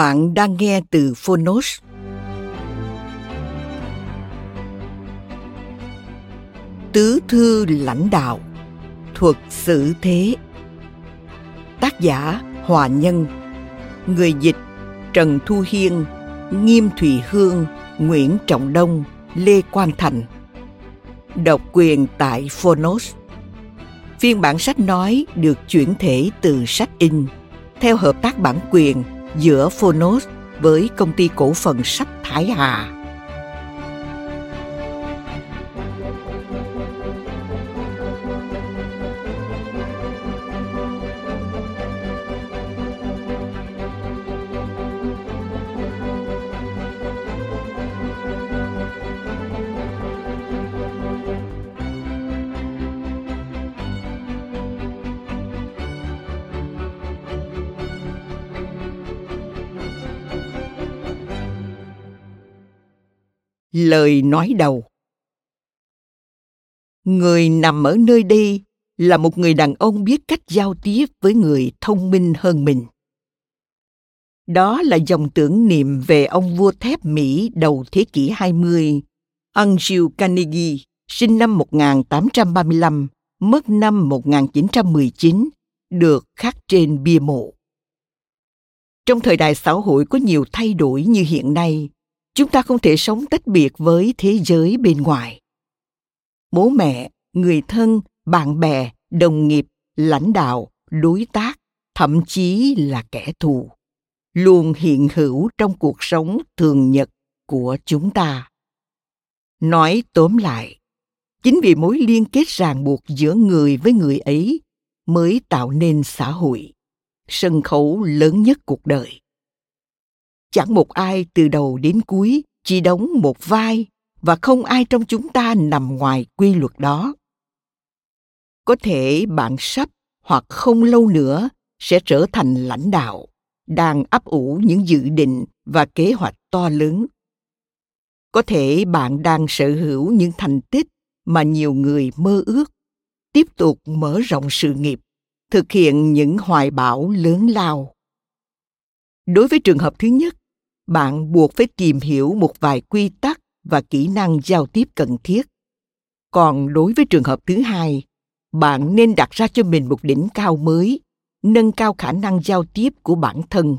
Bạn đang nghe từ Phonos. Tứ thư lãnh đạo, Thuật xử thế. Tác giả Hòa Nhân. Người dịch Trần Thu Hiên, Nghiêm Thùy Hương, Nguyễn Trọng Đông, Lê Quang Thành. Độc quyền tại Phonos. Phiên bản sách nói được chuyển thể từ sách in, theo hợp tác bản quyền giữa Phonos với công ty cổ phần sách Thái Hà. Lời nói đầu người nằm ở nơi đây là một người đàn ông biết cách giao tiếp với người thông minh hơn mình. Đó là dòng tưởng niệm về ông vua thép Mỹ đầu thế kỷ 20, Andrew Carnegie, sinh năm 1835, mất năm 1919, được khắc trên bia mộ. Trong thời đại xã hội có nhiều thay đổi như hiện nay, chúng ta không thể sống tách biệt với thế giới bên ngoài. Bố mẹ, người thân, bạn bè, đồng nghiệp, lãnh đạo, đối tác, thậm chí là kẻ thù, luôn hiện hữu trong cuộc sống thường nhật của chúng ta. Nói tóm lại, chính vì mối liên kết ràng buộc giữa người với người ấy mới tạo nên xã hội, sân khấu lớn nhất cuộc đời chẳng một ai từ đầu đến cuối, chỉ đóng một vai, và không ai trong chúng ta nằm ngoài quy luật đó. Có thể bạn sắp hoặc không lâu nữa sẽ trở thành lãnh đạo, đang ấp ủ những dự định và kế hoạch to lớn. Có thể bạn đang sở hữu những thành tích mà nhiều người mơ ước, tiếp tục mở rộng sự nghiệp, thực hiện những hoài bão lớn lao. Đối với trường hợp thứ nhất bạn buộc phải tìm hiểu một vài quy tắc và kỹ năng giao tiếp cần thiết còn đối với trường hợp thứ hai bạn nên đặt ra cho mình một đỉnh cao mới nâng cao khả năng giao tiếp của bản thân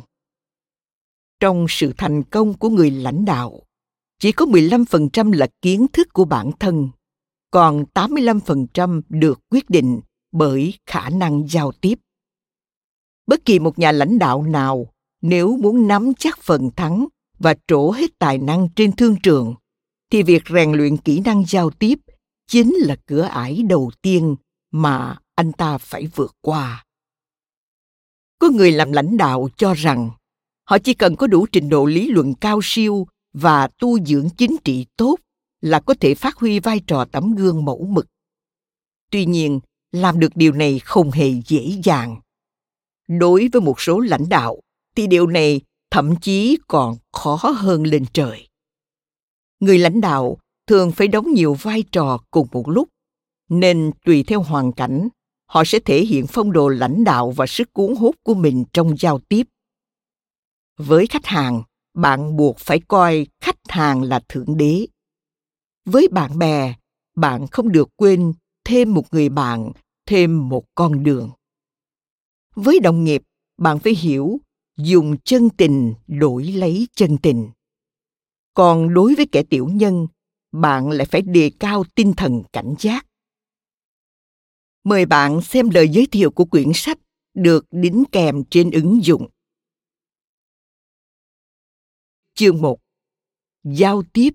trong sự thành công của người lãnh đạo chỉ có 15% là kiến thức của bản thân, còn 85% được quyết định bởi khả năng giao tiếp. Bất kỳ một nhà lãnh đạo nào nếu muốn nắm chắc phần thắng và trổ hết tài năng trên thương trường, thì việc rèn luyện kỹ năng giao tiếp chính là cửa ải đầu tiên mà anh ta phải vượt qua. Có người làm lãnh đạo cho rằng họ chỉ cần có đủ trình độ lý luận cao siêu và tu dưỡng chính trị tốt là có thể phát huy vai trò tấm gương mẫu mực. Tuy nhiên, làm được điều này không hề dễ dàng. Đối với một số lãnh đạo thì điều này thậm chí còn khó hơn lên trời. Người lãnh đạo thường phải đóng nhiều vai trò cùng một lúc, nên tùy theo hoàn cảnh, họ sẽ thể hiện phong độ lãnh đạo và sức cuốn hút của mình trong giao tiếp. Với khách hàng, bạn buộc phải coi khách hàng là thượng đế. Với bạn bè, bạn không được quên thêm một người bạn, thêm một con đường. Với đồng nghiệp, bạn phải hiểu dùng chân tình đổi lấy chân tình. Còn đối với kẻ tiểu nhân, bạn lại phải đề cao tinh thần cảnh giác. Mời bạn xem lời giới thiệu của quyển sách được đính kèm trên ứng dụng. Chương 1 Giao tiếp,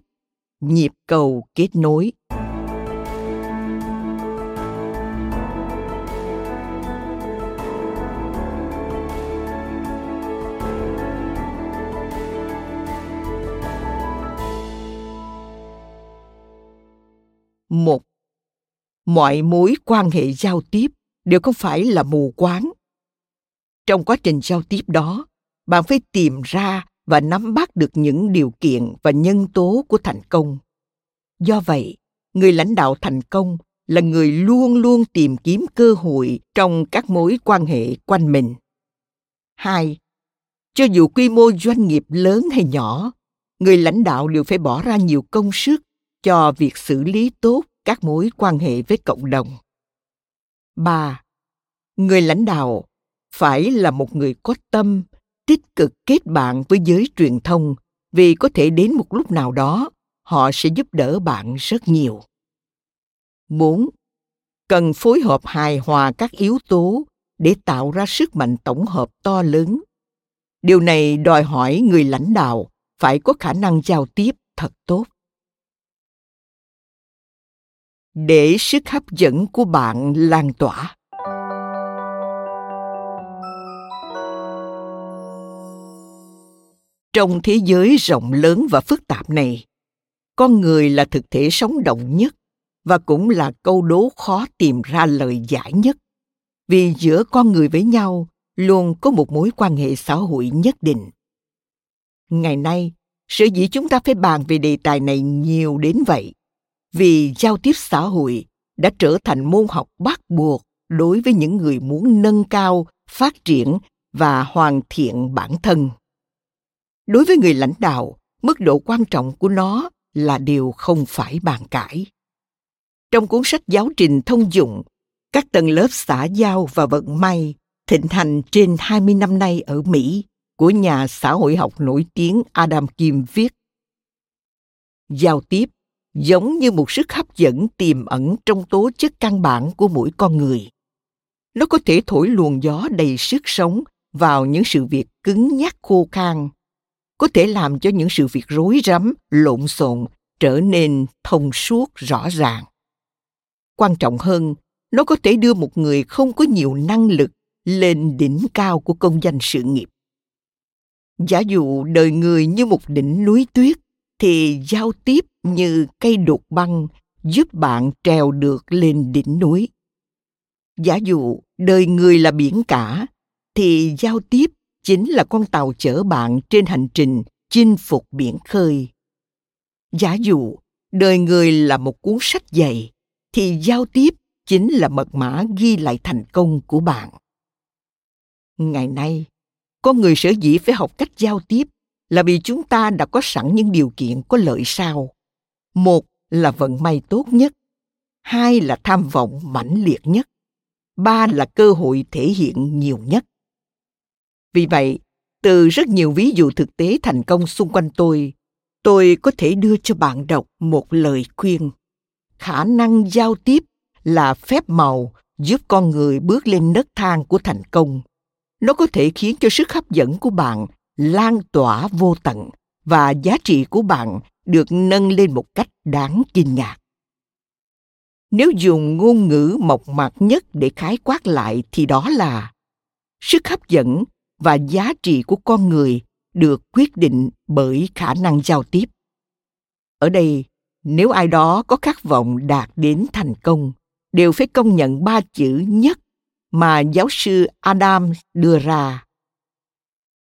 nhịp cầu kết nối. Một. Mọi mối quan hệ giao tiếp đều không phải là mù quáng. Trong quá trình giao tiếp đó, bạn phải tìm ra và nắm bắt được những điều kiện và nhân tố của thành công. Do vậy, người lãnh đạo thành công là người luôn luôn tìm kiếm cơ hội trong các mối quan hệ quanh mình. Hai, cho dù quy mô doanh nghiệp lớn hay nhỏ, người lãnh đạo đều phải bỏ ra nhiều công sức cho việc xử lý tốt các mối quan hệ với cộng đồng. 3. Người lãnh đạo phải là một người có tâm, tích cực kết bạn với giới truyền thông vì có thể đến một lúc nào đó họ sẽ giúp đỡ bạn rất nhiều. 4. Cần phối hợp hài hòa các yếu tố để tạo ra sức mạnh tổng hợp to lớn. Điều này đòi hỏi người lãnh đạo phải có khả năng giao tiếp thật tốt để sức hấp dẫn của bạn lan tỏa. Trong thế giới rộng lớn và phức tạp này, con người là thực thể sống động nhất và cũng là câu đố khó tìm ra lời giải nhất. Vì giữa con người với nhau luôn có một mối quan hệ xã hội nhất định. Ngày nay, sở dĩ chúng ta phải bàn về đề tài này nhiều đến vậy vì giao tiếp xã hội đã trở thành môn học bắt buộc đối với những người muốn nâng cao, phát triển và hoàn thiện bản thân đối với người lãnh đạo, mức độ quan trọng của nó là điều không phải bàn cãi trong cuốn sách giáo trình thông dụng, các tầng lớp xã giao và vận may thịnh hành trên 20 năm nay ở Mỹ của nhà xã hội học nổi tiếng Adam Kim viết. Giao tiếp giống như một sức hấp dẫn tiềm ẩn trong tố chất căn bản của mỗi con người. Nó có thể thổi luồng gió đầy sức sống vào những sự việc cứng nhắc khô khan, có thể làm cho những sự việc rối rắm, lộn xộn trở nên thông suốt rõ ràng. Quan trọng hơn, nó có thể đưa một người không có nhiều năng lực lên đỉnh cao của công danh sự nghiệp. Giả dụ đời người như một đỉnh núi tuyết thì giao tiếp như cây đột băng, giúp bạn trèo được lên đỉnh núi. Giả dụ, đời người là biển cả, thì giao tiếp chính là con tàu chở bạn trên hành trình chinh phục biển khơi. Giả dụ, đời người là một cuốn sách dày, thì giao tiếp chính là mật mã ghi lại thành công của bạn. Ngày nay con người sở dĩ phải học cách giao tiếp là vì chúng ta đã có sẵn những điều kiện có lợi sau một là vận may tốt nhất. Hai là tham vọng mãnh liệt nhất. Ba là cơ hội thể hiện nhiều nhất. Vì vậy, từ rất nhiều ví dụ thực tế thành công xung quanh tôi tôi có thể đưa cho bạn đọc một lời khuyên. Khả năng giao tiếp là phép màu giúp con người bước lên nấc thang của thành công. Nó có thể khiến cho sức hấp dẫn của bạn lan tỏa vô tận và giá trị của bạn được nâng lên một cách đáng kinh ngạc. Nếu dùng ngôn ngữ mộc mạc nhất để khái quát lại thì đó là sức hấp dẫn và giá trị của con người được quyết định bởi khả năng giao tiếp. Ở đây, nếu ai đó có khát vọng đạt đến thành công, đều phải công nhận ba chữ nhất mà giáo sư adam đưa ra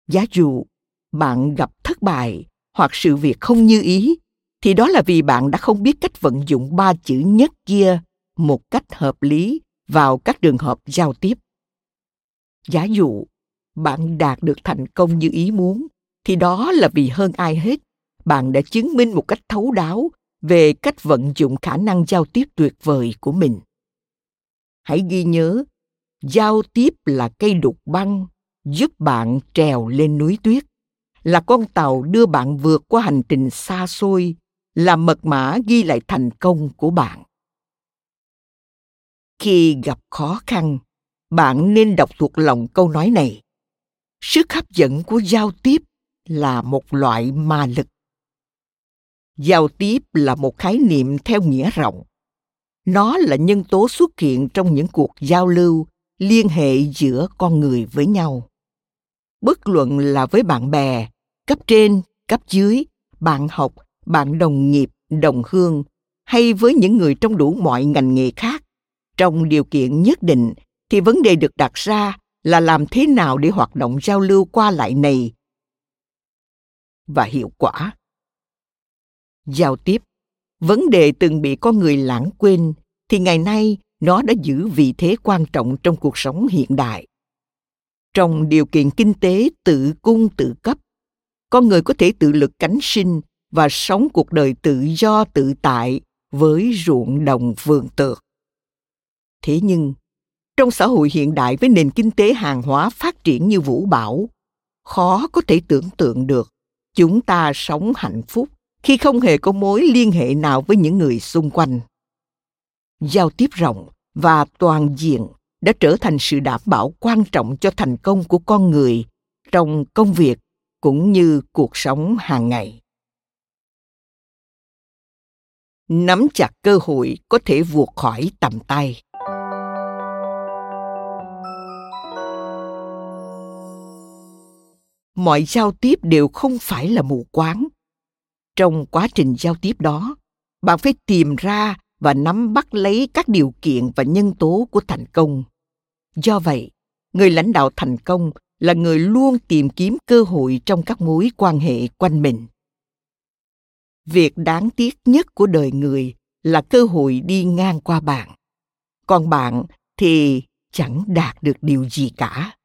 giá dụ bạn gặp thất bại hoặc sự việc không như ý, thì đó là vì bạn đã không biết cách vận dụng ba chữ nhất kia một cách hợp lý vào các trường hợp giao tiếp. Giả dụ bạn đạt được thành công như ý muốn, thì đó là vì hơn ai hết, bạn đã chứng minh một cách thấu đáo về cách vận dụng khả năng giao tiếp tuyệt vời của mình. Hãy ghi nhớ, giao tiếp là cây đục băng giúp bạn trèo lên núi tuyết. Là con tàu đưa bạn vượt qua hành trình xa xôi, là mật mã ghi lại thành công của bạn. Khi gặp khó khăn, bạn nên đọc thuộc lòng câu nói này. Sức hấp dẫn của giao tiếp là một loại ma lực. Giao tiếp là một khái niệm theo nghĩa rộng. Nó là nhân tố xuất hiện trong những cuộc giao lưu, liên hệ giữa con người với nhau bất luận là với bạn bè, cấp trên, cấp dưới, bạn học, bạn đồng nghiệp, đồng hương, hay với những người trong đủ mọi ngành nghề khác. Trong điều kiện nhất định, thì vấn đề được đặt ra là làm thế nào để hoạt động giao lưu qua lại này và hiệu quả. Giao tiếp. Vấn đề từng bị con người lãng quên, thì ngày nay nó đã giữ vị thế quan trọng trong cuộc sống hiện đại trong điều kiện kinh tế, tự cung, tự cấp. Con người có thể tự lực cánh sinh và sống cuộc đời tự do, tự tại với ruộng đồng vườn tược. Thế nhưng, trong xã hội hiện đại với nền kinh tế hàng hóa phát triển như vũ bão khó có thể tưởng tượng được chúng ta sống hạnh phúc khi không hề có mối liên hệ nào với những người xung quanh. Giao tiếp rộng và toàn diện đã trở thành sự đảm bảo quan trọng cho thành công của con người trong công việc cũng như cuộc sống hàng ngày. Nắm chặt cơ hội có thể vụt khỏi tầm tay. Mọi giao tiếp đều không phải là mù quáng. Trong quá trình giao tiếp đó, bạn phải tìm ra và nắm bắt lấy các điều kiện và nhân tố của thành công do vậy, người lãnh đạo thành công là người luôn tìm kiếm cơ hội trong các mối quan hệ quanh mình. Việc đáng tiếc nhất của đời người là cơ hội đi ngang qua bạn. Còn bạn thì chẳng đạt được điều gì cả.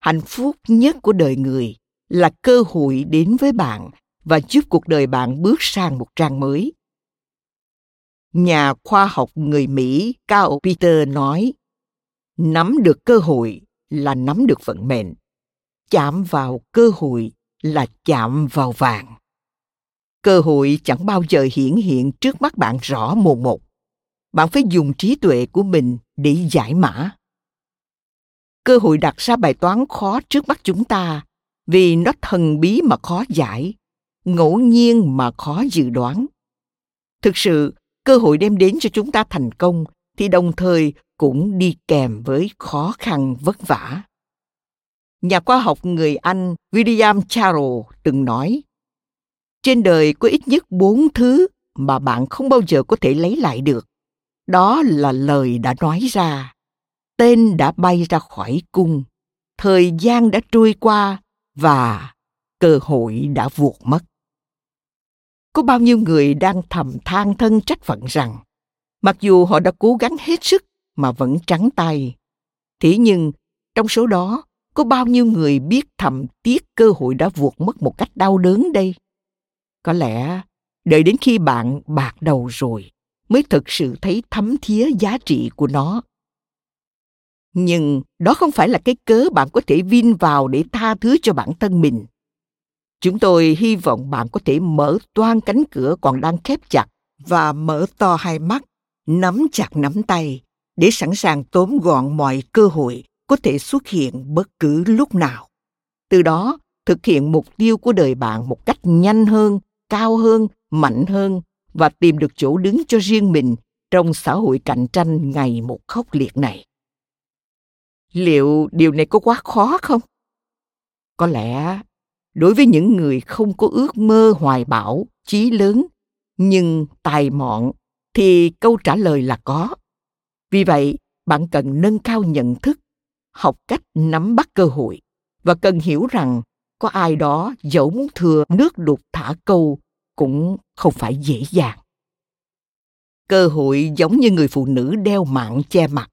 Hạnh phúc nhất của đời người là cơ hội đến với bạn và giúp cuộc đời bạn bước sang một trang mới. Nhà khoa học người mỹ cao peter nói nắm được cơ hội là nắm được vận mệnh. Chạm vào cơ hội là chạm vào vàng. Cơ hội chẳng bao giờ hiển hiện trước mắt bạn rõ mồn một. Bạn phải dùng trí tuệ của mình để giải mã. Cơ hội đặt ra bài toán khó trước mắt chúng ta vì nó thần bí mà khó giải, ngẫu nhiên mà khó dự đoán. Thực sự, cơ hội đem đến cho chúng ta thành công thì đồng thời cũng đi kèm với khó khăn vất vả. Nhà khoa học người anh william charles từng nói, trên đời có ít nhất bốn thứ mà bạn không bao giờ có thể lấy lại được. Đó là lời đã nói ra, tên đã bay ra khỏi cung, thời gian đã trôi qua và cơ hội đã vụt mất. Có bao nhiêu người đang thầm than thân trách phận rằng, mặc dù họ đã cố gắng hết sức mà vẫn trắng tay. Thế nhưng, trong số đó, có bao nhiêu người biết thầm tiếc cơ hội đã vuột mất một cách đau đớn đây? Có lẽ, đợi đến khi bạn bạc đầu rồi, mới thực sự thấy thấm thía giá trị của nó. Nhưng đó không phải là cái cớ bạn có thể vin vào để tha thứ cho bản thân mình. Chúng tôi hy vọng bạn có thể mở toan cánh cửa còn đang khép chặt và mở to hai mắt, nắm chặt nắm tay để sẵn sàng tóm gọn mọi cơ hội có thể xuất hiện bất cứ lúc nào. Từ đó, thực hiện mục tiêu của đời bạn một cách nhanh hơn, cao hơn, mạnh hơn và tìm được chỗ đứng cho riêng mình trong xã hội cạnh tranh ngày một khốc liệt này. Liệu điều này có quá khó không? Có lẽ đối với những người không có ước mơ hoài bão, chí lớn, nhưng tài mọn thì câu trả lời là có vì vậy, bạn cần nâng cao nhận thức, học cách nắm bắt cơ hội và cần hiểu rằng có ai đó dẫu muốn thừa nước đục thả câu cũng không phải dễ dàng. Cơ hội giống như người phụ nữ đeo mạng che mặt.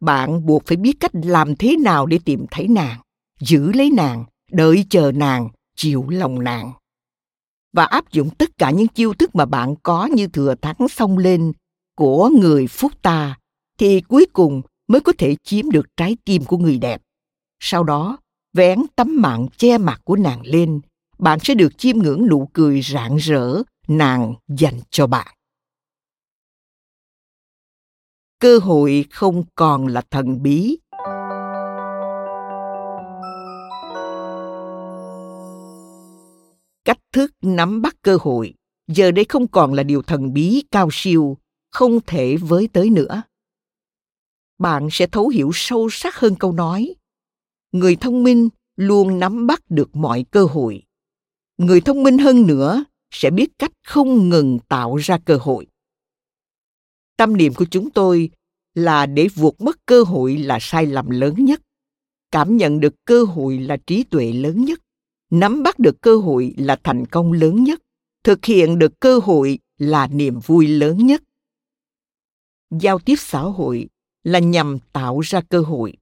Bạn buộc phải biết cách làm thế nào để tìm thấy nàng, giữ lấy nàng, đợi chờ nàng, chịu lòng nàng. Và áp dụng tất cả những chiêu thức mà bạn có như thừa thắng xông lên của người phúc ta thì cuối cùng mới có thể chiếm được trái tim của người đẹp. Sau đó, vén tấm mạng che mặt của nàng lên, bạn sẽ được chiêm ngưỡng nụ cười rạng rỡ nàng dành cho bạn. Cơ hội không còn là thần bí. Cách thức nắm bắt cơ hội. Giờ đây không còn là điều thần bí cao siêu, không thể với tới nữa bạn sẽ thấu hiểu sâu sắc hơn câu nói. Người thông minh luôn nắm bắt được mọi cơ hội. Người thông minh hơn nữa sẽ biết cách không ngừng tạo ra cơ hội. Tâm niệm của chúng tôi là để vượt mất cơ hội là sai lầm lớn nhất. Cảm nhận được cơ hội là trí tuệ lớn nhất. Nắm bắt được cơ hội là thành công lớn nhất. Thực hiện được cơ hội là niềm vui lớn nhất. Giao tiếp xã hội là nhằm tạo ra cơ hội.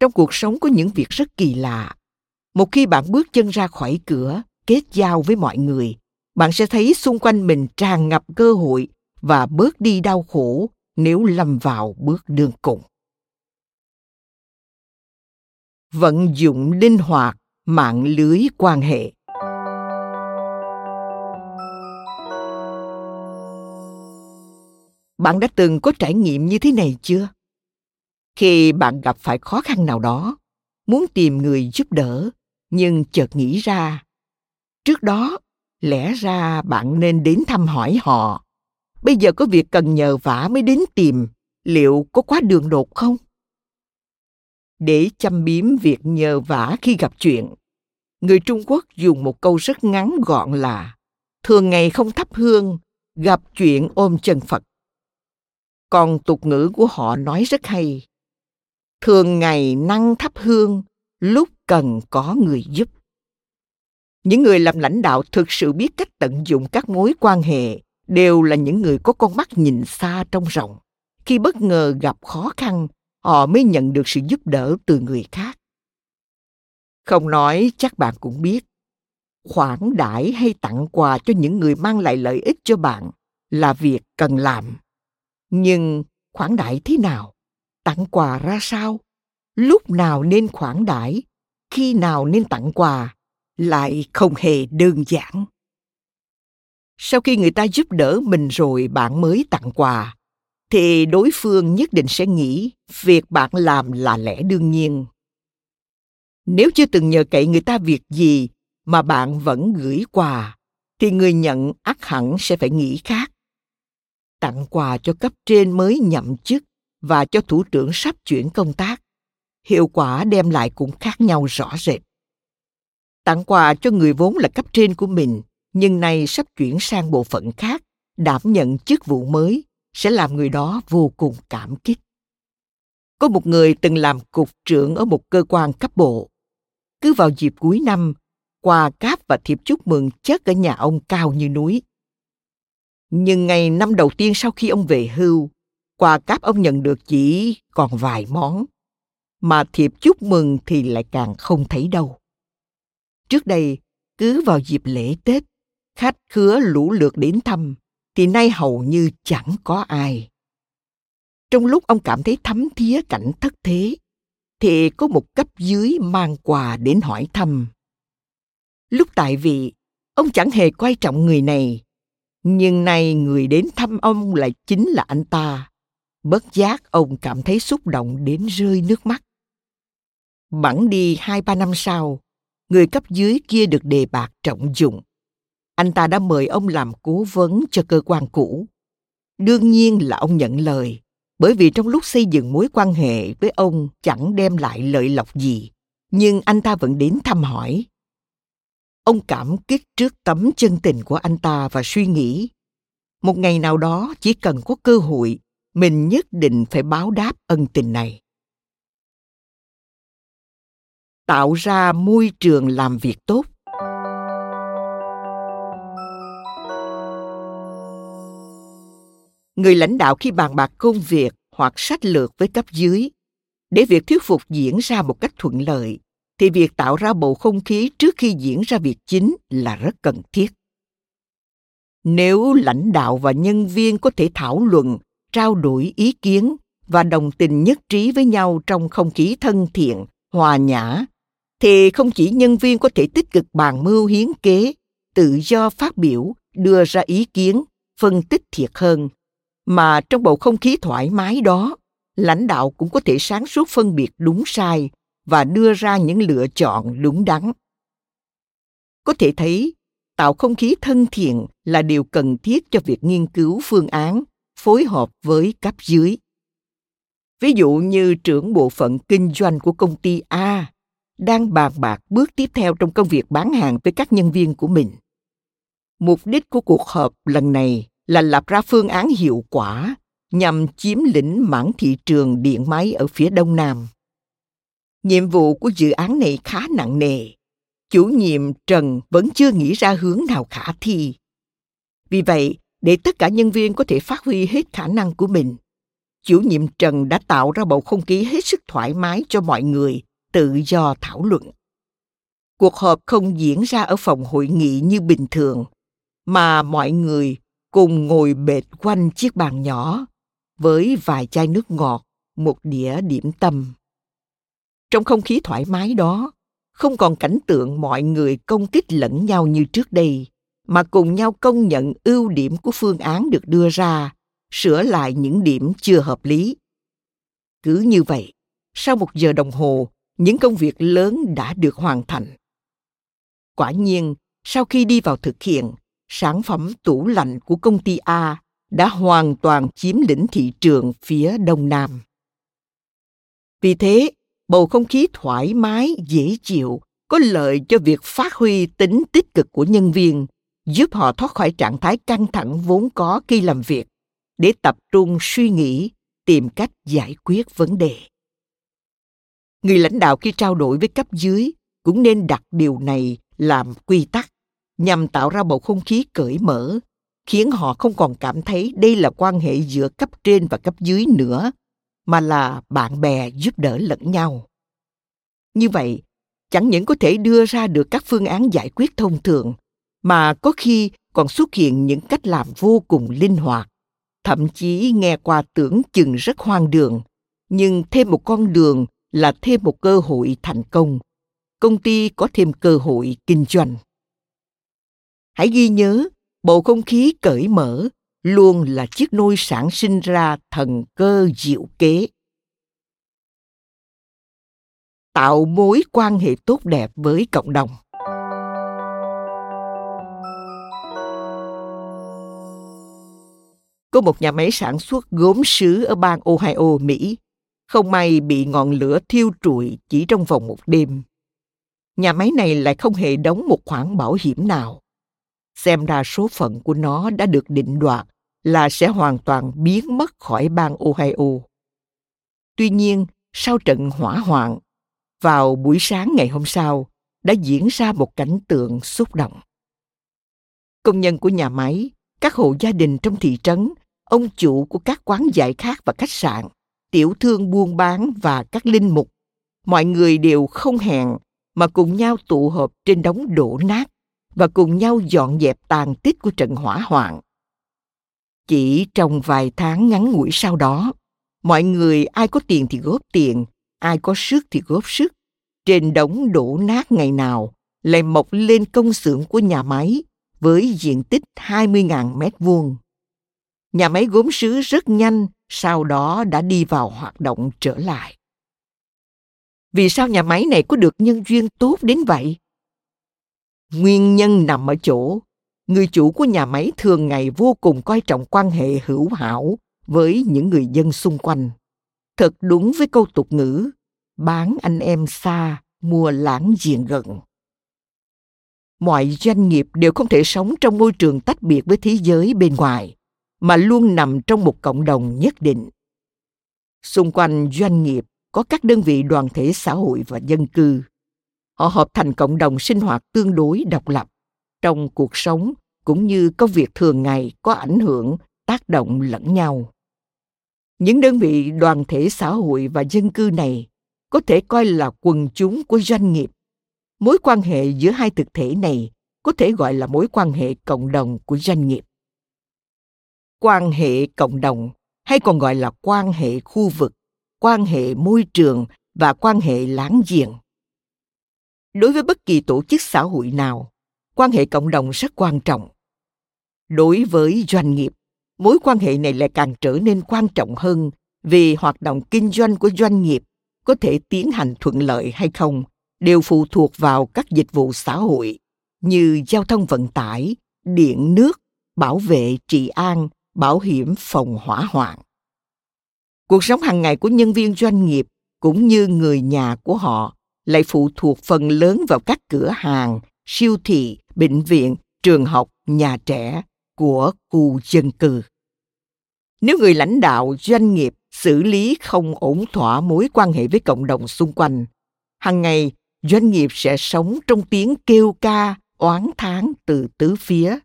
Trong cuộc sống có những việc rất kỳ lạ. Một khi bạn bước chân ra khỏi cửa, kết giao với mọi người, bạn sẽ thấy xung quanh mình tràn ngập cơ hội và bớt đi đau khổ nếu lâm vào bước đường cùng. Vận dụng linh hoạt, mạng lưới quan hệ. Bạn đã từng có trải nghiệm như thế này chưa? Khi bạn gặp phải khó khăn nào đó, muốn tìm người giúp đỡ, nhưng chợt nghĩ ra, trước đó, lẽ ra bạn nên đến thăm hỏi họ. Bây giờ có việc cần nhờ vả mới đến tìm, liệu có quá đường đột không? Để chăm biếm việc nhờ vả khi gặp chuyện, người trung quốc dùng một câu rất ngắn gọn là, thường ngày không thắp hương, gặp chuyện ôm chân phật còn tục ngữ của họ nói rất hay. Thường ngày năng thắp hương, lúc cần có người giúp. Những người làm lãnh đạo thực sự biết cách tận dụng các mối quan hệ đều là những người có con mắt nhìn xa trong rộng. Khi bất ngờ gặp khó khăn, họ mới nhận được sự giúp đỡ từ người khác. Không nói chắc bạn cũng biết, khoản đãi hay tặng quà cho những người mang lại lợi ích cho bạn là việc cần làm nhưng khoản đãi thế nào? Tặng quà ra sao? Lúc nào nên khoản đãi? Khi nào nên tặng quà? Lại không hề đơn giản. Sau khi người ta giúp đỡ mình rồi bạn mới tặng quà, thì đối phương nhất định sẽ nghĩ việc bạn làm là lẽ đương nhiên. Nếu chưa từng nhờ cậy người ta việc gì mà bạn vẫn gửi quà, thì người nhận ắt hẳn sẽ phải nghĩ khác tặng quà cho cấp trên mới nhậm chức và cho thủ trưởng sắp chuyển công tác. Hiệu quả đem lại cũng khác nhau rõ rệt. Tặng quà cho người vốn là cấp trên của mình, nhưng nay sắp chuyển sang bộ phận khác, đảm nhận chức vụ mới, sẽ làm người đó vô cùng cảm kích. Có một người từng làm cục trưởng ở một cơ quan cấp bộ. Cứ vào dịp cuối năm, quà cáp và thiệp chúc mừng chất ở nhà ông cao như núi nhưng ngày năm đầu tiên sau khi ông về hưu, quà cáp ông nhận được chỉ còn vài món, mà thiệp chúc mừng thì lại càng không thấy đâu. Trước đây, cứ vào dịp lễ tết, khách khứa lũ lượt đến thăm, thì nay hầu như chẳng có ai. Trong lúc ông cảm thấy thấm thía cảnh thất thế, thì có một cấp dưới mang quà đến hỏi thăm. Lúc tại vị, ông chẳng hề quan trọng người này nhưng nay người đến thăm ông lại chính là anh ta. Bất giác, ông cảm thấy xúc động đến rơi nước mắt. Bẵng đi hai ba năm sau, người cấp dưới kia được đề bạt trọng dụng. Anh ta đã mời ông làm cố vấn cho cơ quan cũ. Đương nhiên là ông nhận lời, bởi vì trong lúc xây dựng mối quan hệ với ông chẳng đem lại lợi lộc gì. Nhưng anh ta vẫn đến thăm hỏi ông cảm kích trước tấm chân tình của anh ta và suy nghĩ. Một ngày nào đó, chỉ cần có cơ hội, mình nhất định phải báo đáp ân tình này. Tạo ra môi trường làm việc tốt. Người lãnh đạo khi bàn bạc công việc hoặc sách lược với cấp dưới, để việc thuyết phục diễn ra một cách thuận lợi thì việc tạo ra bầu không khí trước khi diễn ra việc chính là rất cần thiết. Nếu lãnh đạo và nhân viên có thể thảo luận, trao đổi ý kiến và đồng tình nhất trí với nhau trong không khí thân thiện, hòa nhã, thì không chỉ nhân viên có thể tích cực bàn mưu hiến kế, tự do phát biểu, đưa ra ý kiến, phân tích thiệt hơn, mà trong bầu không khí thoải mái đó, lãnh đạo cũng có thể sáng suốt phân biệt đúng sai và đưa ra những lựa chọn đúng đắn. Có thể thấy, tạo không khí thân thiện là điều cần thiết cho việc nghiên cứu phương án phối hợp với cấp dưới. Ví dụ như trưởng bộ phận kinh doanh của công ty a đang bàn bạc bước tiếp theo trong công việc bán hàng với các nhân viên của mình. Mục đích của cuộc họp lần này là lập ra phương án hiệu quả nhằm chiếm lĩnh mảng thị trường điện máy ở phía đông nam nhiệm vụ của dự án này khá nặng nề. Chủ nhiệm trần vẫn chưa nghĩ ra hướng nào khả thi. Vì vậy, để tất cả nhân viên có thể phát huy hết khả năng của mình, chủ nhiệm trần đã tạo ra bầu không khí hết sức thoải mái cho mọi người, tự do thảo luận. Cuộc họp không diễn ra ở phòng hội nghị như bình thường, mà mọi người cùng ngồi bệt quanh chiếc bàn nhỏ với vài chai nước ngọt, một đĩa điểm tâm trong không khí thoải mái đó, không còn cảnh tượng mọi người công kích lẫn nhau như trước đây, mà cùng nhau công nhận ưu điểm của phương án được đưa ra, sửa lại những điểm chưa hợp lý. Cứ như vậy, sau một giờ đồng hồ, những công việc lớn đã được hoàn thành. Quả nhiên, sau khi đi vào thực hiện, sản phẩm tủ lạnh của công ty a đã hoàn toàn chiếm lĩnh thị trường phía đông nam. Vì thế bầu không khí thoải mái, dễ chịu, có lợi cho việc phát huy tính tích cực của nhân viên, giúp họ thoát khỏi trạng thái căng thẳng vốn có khi làm việc. Để tập trung suy nghĩ, tìm cách giải quyết vấn đề. Người lãnh đạo khi trao đổi với cấp dưới cũng nên đặt điều này làm quy tắc, nhằm tạo ra bầu không khí cởi mở, khiến họ không còn cảm thấy đây là quan hệ giữa cấp trên và cấp dưới nữa mà là bạn bè giúp đỡ lẫn nhau. Như vậy, chẳng những có thể đưa ra được các phương án giải quyết thông thường, mà có khi còn xuất hiện những cách làm vô cùng linh hoạt. Thậm chí nghe qua tưởng chừng rất hoang đường, nhưng thêm một con đường là thêm một cơ hội thành công. Công ty có thêm cơ hội kinh doanh. Hãy ghi nhớ, bầu không khí cởi mở luôn là chiếc nôi sản sinh ra thần cơ diệu kế tạo mối quan hệ tốt đẹp với cộng đồng có một nhà máy sản xuất gốm sứ ở bang Ohio, Mỹ. Không may bị ngọn lửa thiêu trụi chỉ trong vòng một đêm. Nhà máy này lại không hề đóng một khoản bảo hiểm nào. Xem ra số phận của nó đã được định đoạt là sẽ hoàn toàn biến mất khỏi bang Ohio. Tuy nhiên, sau trận hỏa hoạn, vào buổi sáng ngày hôm sau, đã diễn ra một cảnh tượng xúc động. Công nhân của nhà máy, các hộ gia đình trong thị trấn ông chủ của các quán giải khát và khách sạn, tiểu thương buôn bán và các linh mục. Mọi người đều không hẹn mà cùng nhau tụ họp trên đống đổ nát và cùng nhau dọn dẹp tàn tích của trận hỏa hoạn. Chỉ trong vài tháng ngắn ngủi sau đó, mọi người ai có tiền thì góp tiền, ai có sức thì góp sức. Trên đống đổ nát ngày nào lại mọc lên công xưởng của nhà máy với diện tích 20.000 mét vuông. Nhà máy gốm sứ rất nhanh sau đó đã đi vào hoạt động trở lại. Vì sao nhà máy này có được nhân duyên tốt đến vậy? Nguyên nhân nằm ở chỗ người chủ của nhà máy thường ngày vô cùng coi trọng quan hệ hữu hảo với những người dân xung quanh. Thật đúng với câu tục ngữ, bán anh em xa, mua lãng giềng gần. Mọi doanh nghiệp đều không thể sống trong môi trường tách biệt với thế giới bên ngoài, mà luôn nằm trong một cộng đồng nhất định. Xung quanh doanh nghiệp có các đơn vị đoàn thể xã hội và dân cư. Họ hợp thành cộng đồng sinh hoạt tương đối độc lập trong cuộc sống cũng như công việc thường ngày có ảnh hưởng, tác động lẫn nhau. Những đơn vị đoàn thể xã hội và dân cư này có thể coi là quần chúng của doanh nghiệp. Mối quan hệ giữa hai thực thể này có thể gọi là mối quan hệ cộng đồng của doanh nghiệp. Quan hệ cộng đồng hay còn gọi là quan hệ khu vực, quan hệ môi trường và quan hệ láng giềng. Đối với bất kỳ tổ chức xã hội nào quan hệ cộng đồng rất quan trọng. Đối với doanh nghiệp, mối quan hệ này lại càng trở nên quan trọng hơn vì hoạt động kinh doanh của doanh nghiệp có thể tiến hành thuận lợi hay không đều phụ thuộc vào các dịch vụ xã hội như giao thông vận tải, điện nước, bảo vệ trị an, bảo hiểm phòng hỏa hoạn. Cuộc sống hàng ngày của nhân viên doanh nghiệp cũng như người nhà của họ lại phụ thuộc phần lớn vào các cửa hàng, siêu thị bệnh viện, trường học, nhà trẻ của khu dân cư. Nếu người lãnh đạo doanh nghiệp xử lý không ổn thỏa mối quan hệ với cộng đồng xung quanh hàng ngày doanh nghiệp sẽ sống trong tiếng kêu ca, oán thán từ tứ phía.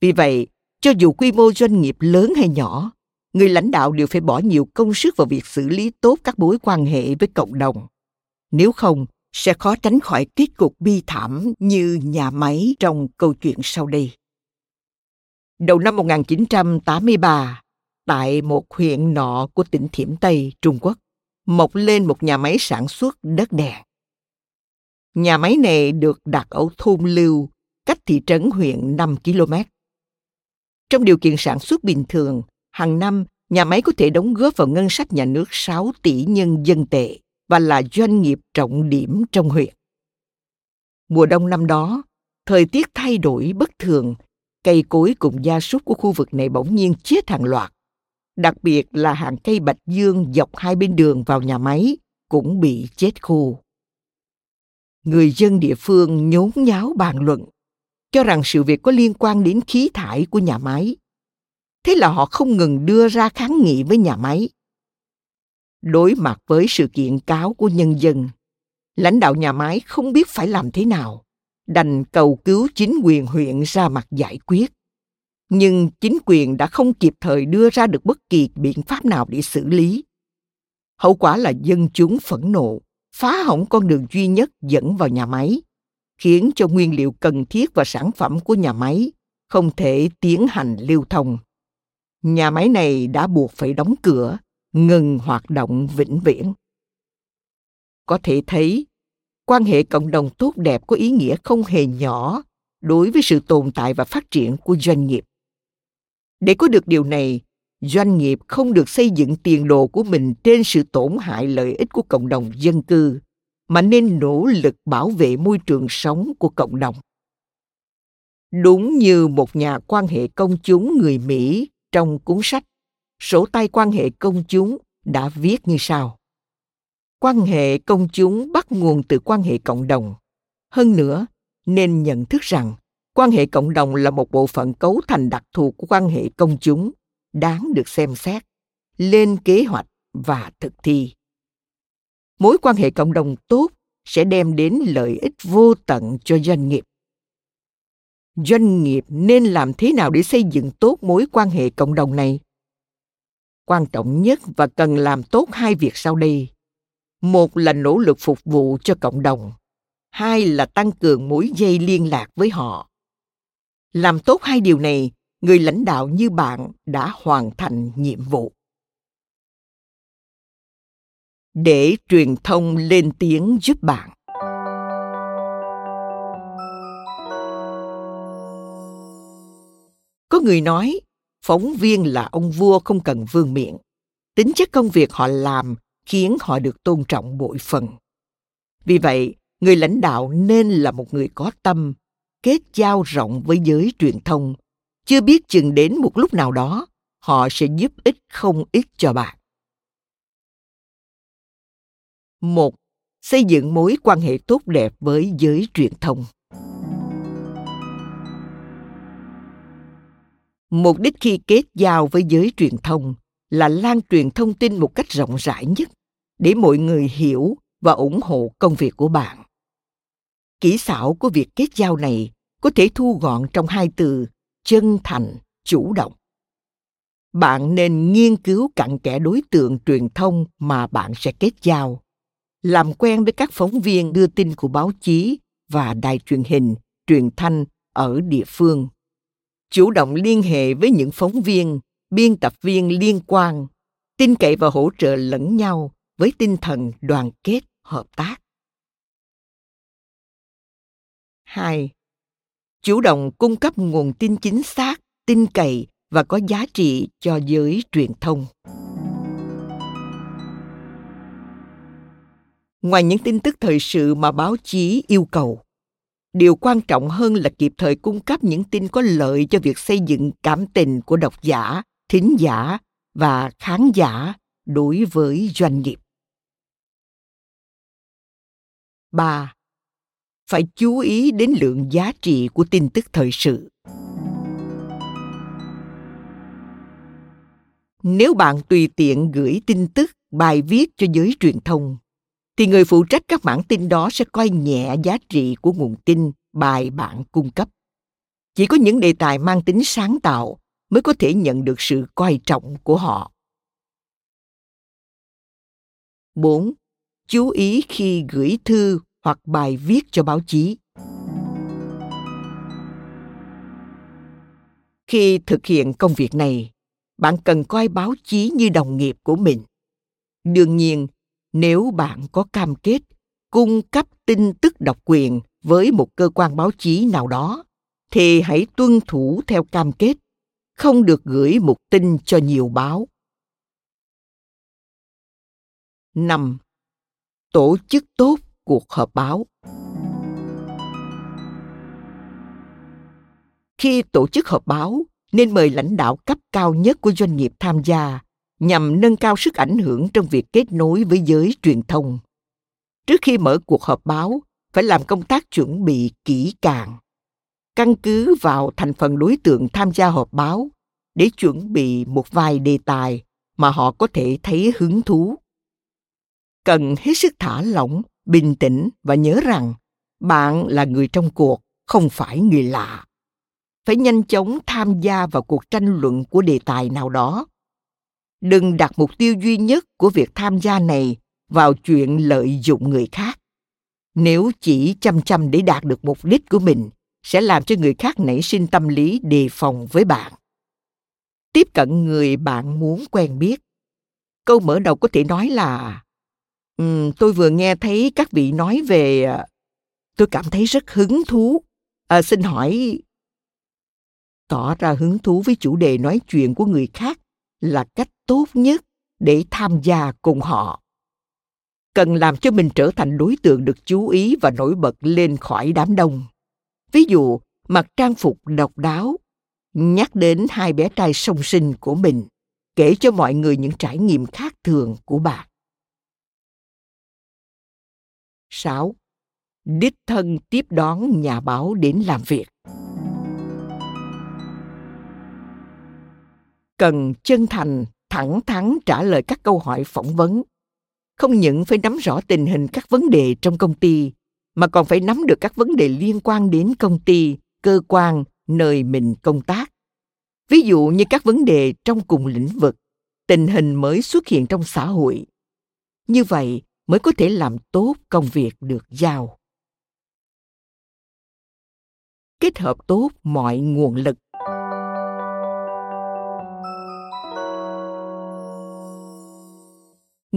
Vì vậy, cho dù quy mô doanh nghiệp lớn hay nhỏ, người lãnh đạo đều phải bỏ nhiều công sức vào việc xử lý tốt các mối quan hệ với cộng đồng. Nếu không sẽ khó tránh khỏi kết cục bi thảm như nhà máy trong câu chuyện sau đây. Đầu năm 1983, tại một huyện nọ của tỉnh Thiểm Tây, Trung Quốc, mọc lên một nhà máy sản xuất đất đèn. Nhà máy này được đặt ở thôn Lưu, cách thị trấn huyện 5 km. Trong điều kiện sản xuất bình thường, hàng năm nhà máy có thể đóng góp vào ngân sách nhà nước 6 tỷ nhân dân tệ và là doanh nghiệp trọng điểm trong huyện. Mùa đông năm đó, thời tiết thay đổi bất thường, cây cối cùng gia súc của khu vực này bỗng nhiên chết hàng loạt. Đặc biệt là hàng cây bạch dương dọc hai bên đường vào nhà máy cũng bị chết khô. Người dân địa phương nhốn nháo bàn luận, cho rằng sự việc có liên quan đến khí thải của nhà máy. Thế là họ không ngừng đưa ra kháng nghị với nhà máy đối mặt với sự kiện cáo của nhân dân. Lãnh đạo nhà máy không biết phải làm thế nào, đành cầu cứu chính quyền huyện ra mặt giải quyết. Nhưng chính quyền đã không kịp thời đưa ra được bất kỳ biện pháp nào để xử lý. Hậu quả là dân chúng phẫn nộ, phá hỏng con đường duy nhất dẫn vào nhà máy, khiến cho nguyên liệu cần thiết và sản phẩm của nhà máy không thể tiến hành lưu thông. Nhà máy này đã buộc phải đóng cửa ngừng hoạt động vĩnh viễn. Có thể thấy, quan hệ cộng đồng tốt đẹp có ý nghĩa không hề nhỏ đối với sự tồn tại và phát triển của doanh nghiệp. Để có được điều này, doanh nghiệp không được xây dựng tiền đồ của mình trên sự tổn hại lợi ích của cộng đồng dân cư, mà nên nỗ lực bảo vệ môi trường sống của cộng đồng. Đúng như một nhà quan hệ công chúng người mỹ trong cuốn sách sổ tay quan hệ công chúng đã viết như sau. Quan hệ công chúng bắt nguồn từ quan hệ cộng đồng. Hơn nữa, nên nhận thức rằng, quan hệ cộng đồng là một bộ phận cấu thành đặc thù của quan hệ công chúng, đáng được xem xét, lên kế hoạch và thực thi. Mối quan hệ cộng đồng tốt sẽ đem đến lợi ích vô tận cho doanh nghiệp. Doanh nghiệp nên làm thế nào để xây dựng tốt mối quan hệ cộng đồng này? Quan trọng nhất và cần làm tốt hai việc sau đây. Một là nỗ lực phục vụ cho cộng đồng. Hai là tăng cường mối dây liên lạc với họ. Làm tốt hai điều này, người lãnh đạo như bạn đã hoàn thành nhiệm vụ. Để truyền thông lên tiếng giúp bạn. Có người nói phóng viên là ông vua không cần vương miện. Tính chất công việc họ làm khiến họ được tôn trọng bội phần. Vì vậy, người lãnh đạo nên là một người có tâm, kết giao rộng với giới truyền thông. Chưa biết chừng đến một lúc nào đó, họ sẽ giúp ích không ít cho bạn. Một, xây dựng mối quan hệ tốt đẹp với giới truyền thông. Mục đích khi kết giao với giới truyền thông là lan truyền thông tin một cách rộng rãi nhất để mọi người hiểu và ủng hộ công việc của bạn. Kỹ xảo của việc kết giao này có thể thu gọn trong hai từ chân thành, chủ động. Bạn nên nghiên cứu cặn kẽ đối tượng truyền thông mà bạn sẽ kết giao, làm quen với các phóng viên đưa tin của báo chí và đài truyền hình, truyền thanh ở địa phương chủ động liên hệ với những phóng viên biên tập viên liên quan, tin cậy và hỗ trợ lẫn nhau với tinh thần đoàn kết, hợp tác. 2. Chủ động cung cấp nguồn tin chính xác, tin cậy và có giá trị cho giới truyền thông. Ngoài những tin tức thời sự mà báo chí yêu cầu, điều quan trọng hơn là kịp thời cung cấp những tin có lợi cho việc xây dựng cảm tình của độc giả thính giả và khán giả đối với doanh nghiệp 3. Phải chú ý đến lượng giá trị của tin tức thời sự. Nếu bạn tùy tiện gửi tin tức, bài viết cho giới truyền thông, thì người phụ trách các bản tin đó sẽ coi nhẹ giá trị của nguồn tin bài bạn cung cấp. Chỉ có những đề tài mang tính sáng tạo mới có thể nhận được sự coi trọng của họ. 4. Chú ý khi gửi thư hoặc bài viết cho báo chí. Khi thực hiện công việc này, bạn cần coi báo chí như đồng nghiệp của mình. Đương nhiên, nếu bạn có cam kết cung cấp tin tức độc quyền với một cơ quan báo chí nào đó thì hãy tuân thủ theo cam kết không được gửi một tin cho nhiều báo. 5. Tổ chức tốt cuộc họp báo. Khi tổ chức họp báo, nên mời lãnh đạo cấp cao nhất của doanh nghiệp tham gia nhằm nâng cao sức ảnh hưởng trong việc kết nối với giới truyền thông. Trước khi mở cuộc họp báo, phải làm công tác chuẩn bị kỹ càng căn cứ vào thành phần đối tượng tham gia họp báo để chuẩn bị một vài đề tài mà họ có thể thấy hứng thú. Cần hết sức thả lỏng bình tĩnh và nhớ rằng bạn là người trong cuộc không phải người lạ. Phải nhanh chóng tham gia vào cuộc tranh luận của đề tài nào đó đừng đặt mục tiêu duy nhất của việc tham gia này vào chuyện lợi dụng người khác. Nếu chỉ chăm chăm để đạt được mục đích của mình sẽ làm cho người khác nảy sinh tâm lý đề phòng với bạn. Tiếp cận người bạn muốn quen biết. Câu mở đầu có thể nói là um, tôi vừa nghe thấy các vị nói về à, tôi cảm thấy rất hứng thú. À, xin hỏi tỏ ra hứng thú với chủ đề nói chuyện của người khác là cách tốt nhất để tham gia cùng họ cần làm cho mình trở thành đối tượng được chú ý và nổi bật lên khỏi đám đông ví dụ, mặc trang phục độc đáo, nhắc đến hai bé trai song sinh của mình, kể cho mọi người những trải nghiệm khác thường của bạn 6. Đích thân tiếp đón nhà báo đến làm việc. Cần chân thành, thẳng thắn trả lời các câu hỏi phỏng vấn. Không những phải nắm rõ tình hình các vấn đề trong công ty, mà còn phải nắm được các vấn đề liên quan đến công ty, cơ quan, nơi mình công tác. Ví dụ như các vấn đề trong cùng lĩnh vực, tình hình mới xuất hiện trong xã hội. Như vậy mới có thể làm tốt công việc được giao. Kết hợp tốt mọi nguồn lực.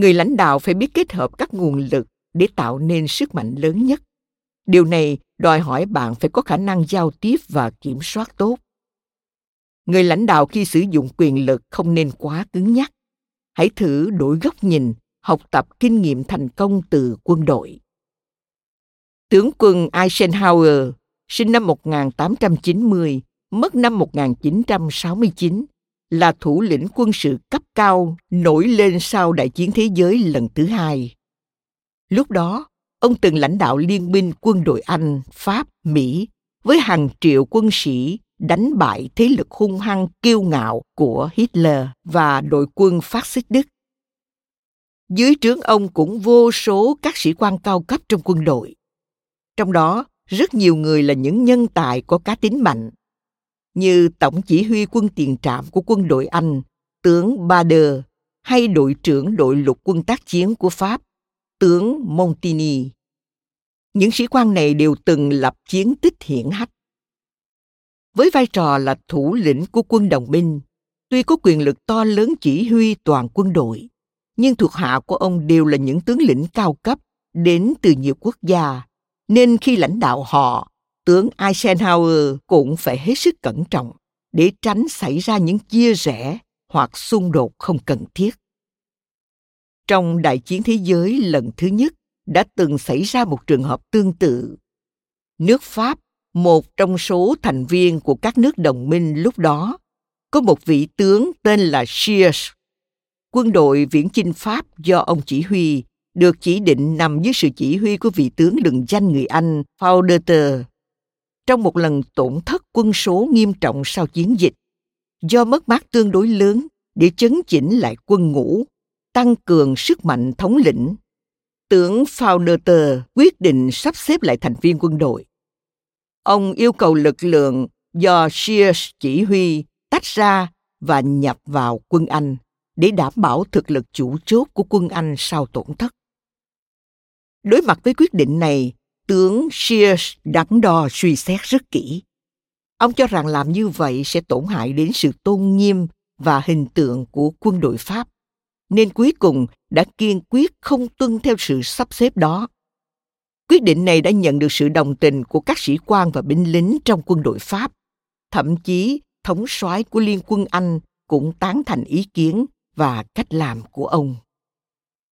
Người lãnh đạo phải biết kết hợp các nguồn lực để tạo nên sức mạnh lớn nhất. Điều này đòi hỏi bạn phải có khả năng giao tiếp và kiểm soát tốt. Người lãnh đạo khi sử dụng quyền lực không nên quá cứng nhắc. Hãy thử đổi góc nhìn học tập kinh nghiệm thành công từ quân đội. Tướng quân Eisenhower sinh năm 1890, mất năm 1969, là thủ lĩnh quân sự cấp cao nổi lên sau Đại chiến Thế giới lần thứ hai. Lúc đó, ông từng lãnh đạo liên minh quân đội Anh, Pháp, Mỹ với hàng triệu quân sĩ đánh bại thế lực hung hăng kiêu ngạo của Hitler và đội quân phát xít Đức. Dưới trướng ông cũng vô số các sĩ quan cao cấp trong quân đội. Trong đó, rất nhiều người là những nhân tài có cá tính mạnh, như Tổng chỉ huy quân tiền trạm của quân đội Anh, tướng Bader, hay đội trưởng đội lục quân tác chiến của Pháp, tướng Montini. Những sĩ quan này đều từng lập chiến tích hiển hách. Với vai trò là thủ lĩnh của quân đồng minh, Tuy có quyền lực to lớn chỉ huy toàn quân đội, nhưng thuộc hạ của ông đều là những tướng lĩnh cao cấp đến từ nhiều quốc gia, nên khi lãnh đạo họ, tướng Eisenhower cũng phải hết sức cẩn trọng để tránh xảy ra những chia rẽ hoặc xung đột không cần thiết. Trong đại chiến thế giới lần thứ nhất đã từng xảy ra một trường hợp tương tự. Nước Pháp, một trong số thành viên của các nước đồng minh lúc đó, có một vị tướng tên là Shears. Quân đội viễn chinh Pháp do ông chỉ huy được chỉ định nằm dưới sự chỉ huy của vị tướng lừng danh người Anh Faudeter. Trong một lần tổn thất quân số nghiêm trọng sau chiến dịch, do mất mát tương đối lớn để chấn chỉnh lại quân ngũ, tăng cường sức mạnh thống lĩnh, tướng Faudeter quyết định sắp xếp lại thành viên quân đội. Ông yêu cầu lực lượng do Shears chỉ huy tách ra và nhập vào quân Anh để đảm bảo thực lực chủ chốt của quân Anh sau tổn thất. Đối mặt với quyết định này, tướng Shears đắn đo suy xét rất kỹ. Ông cho rằng làm như vậy sẽ tổn hại đến sự tôn nghiêm và hình tượng của quân đội Pháp, nên cuối cùng đã kiên quyết không tuân theo sự sắp xếp đó. Quyết định này đã nhận được sự đồng tình của các sĩ quan và binh lính trong quân đội Pháp. Thậm chí, thống soái của Liên quân Anh cũng tán thành ý kiến và cách làm của ông.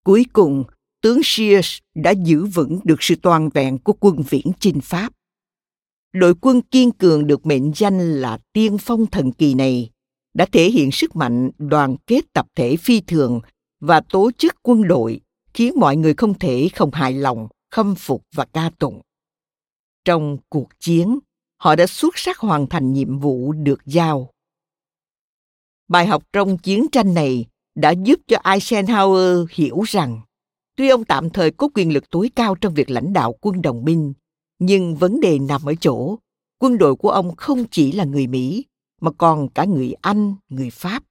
Cuối cùng, tướng Shears đã giữ vững được sự toàn vẹn của quân viễn chinh Pháp. Đội quân kiên cường được mệnh danh là tiên phong thần kỳ này đã thể hiện sức mạnh đoàn kết tập thể phi thường và tổ chức quân đội khiến mọi người không thể không hài lòng, khâm phục và ca tụng. Trong cuộc chiến, họ đã xuất sắc hoàn thành nhiệm vụ được giao. Bài học trong chiến tranh này đã giúp cho Eisenhower hiểu rằng tuy ông tạm thời có quyền lực tối cao trong việc lãnh đạo quân đồng minh, nhưng vấn đề nằm ở chỗ quân đội của ông không chỉ là người Mỹ mà còn cả người Anh, người Pháp.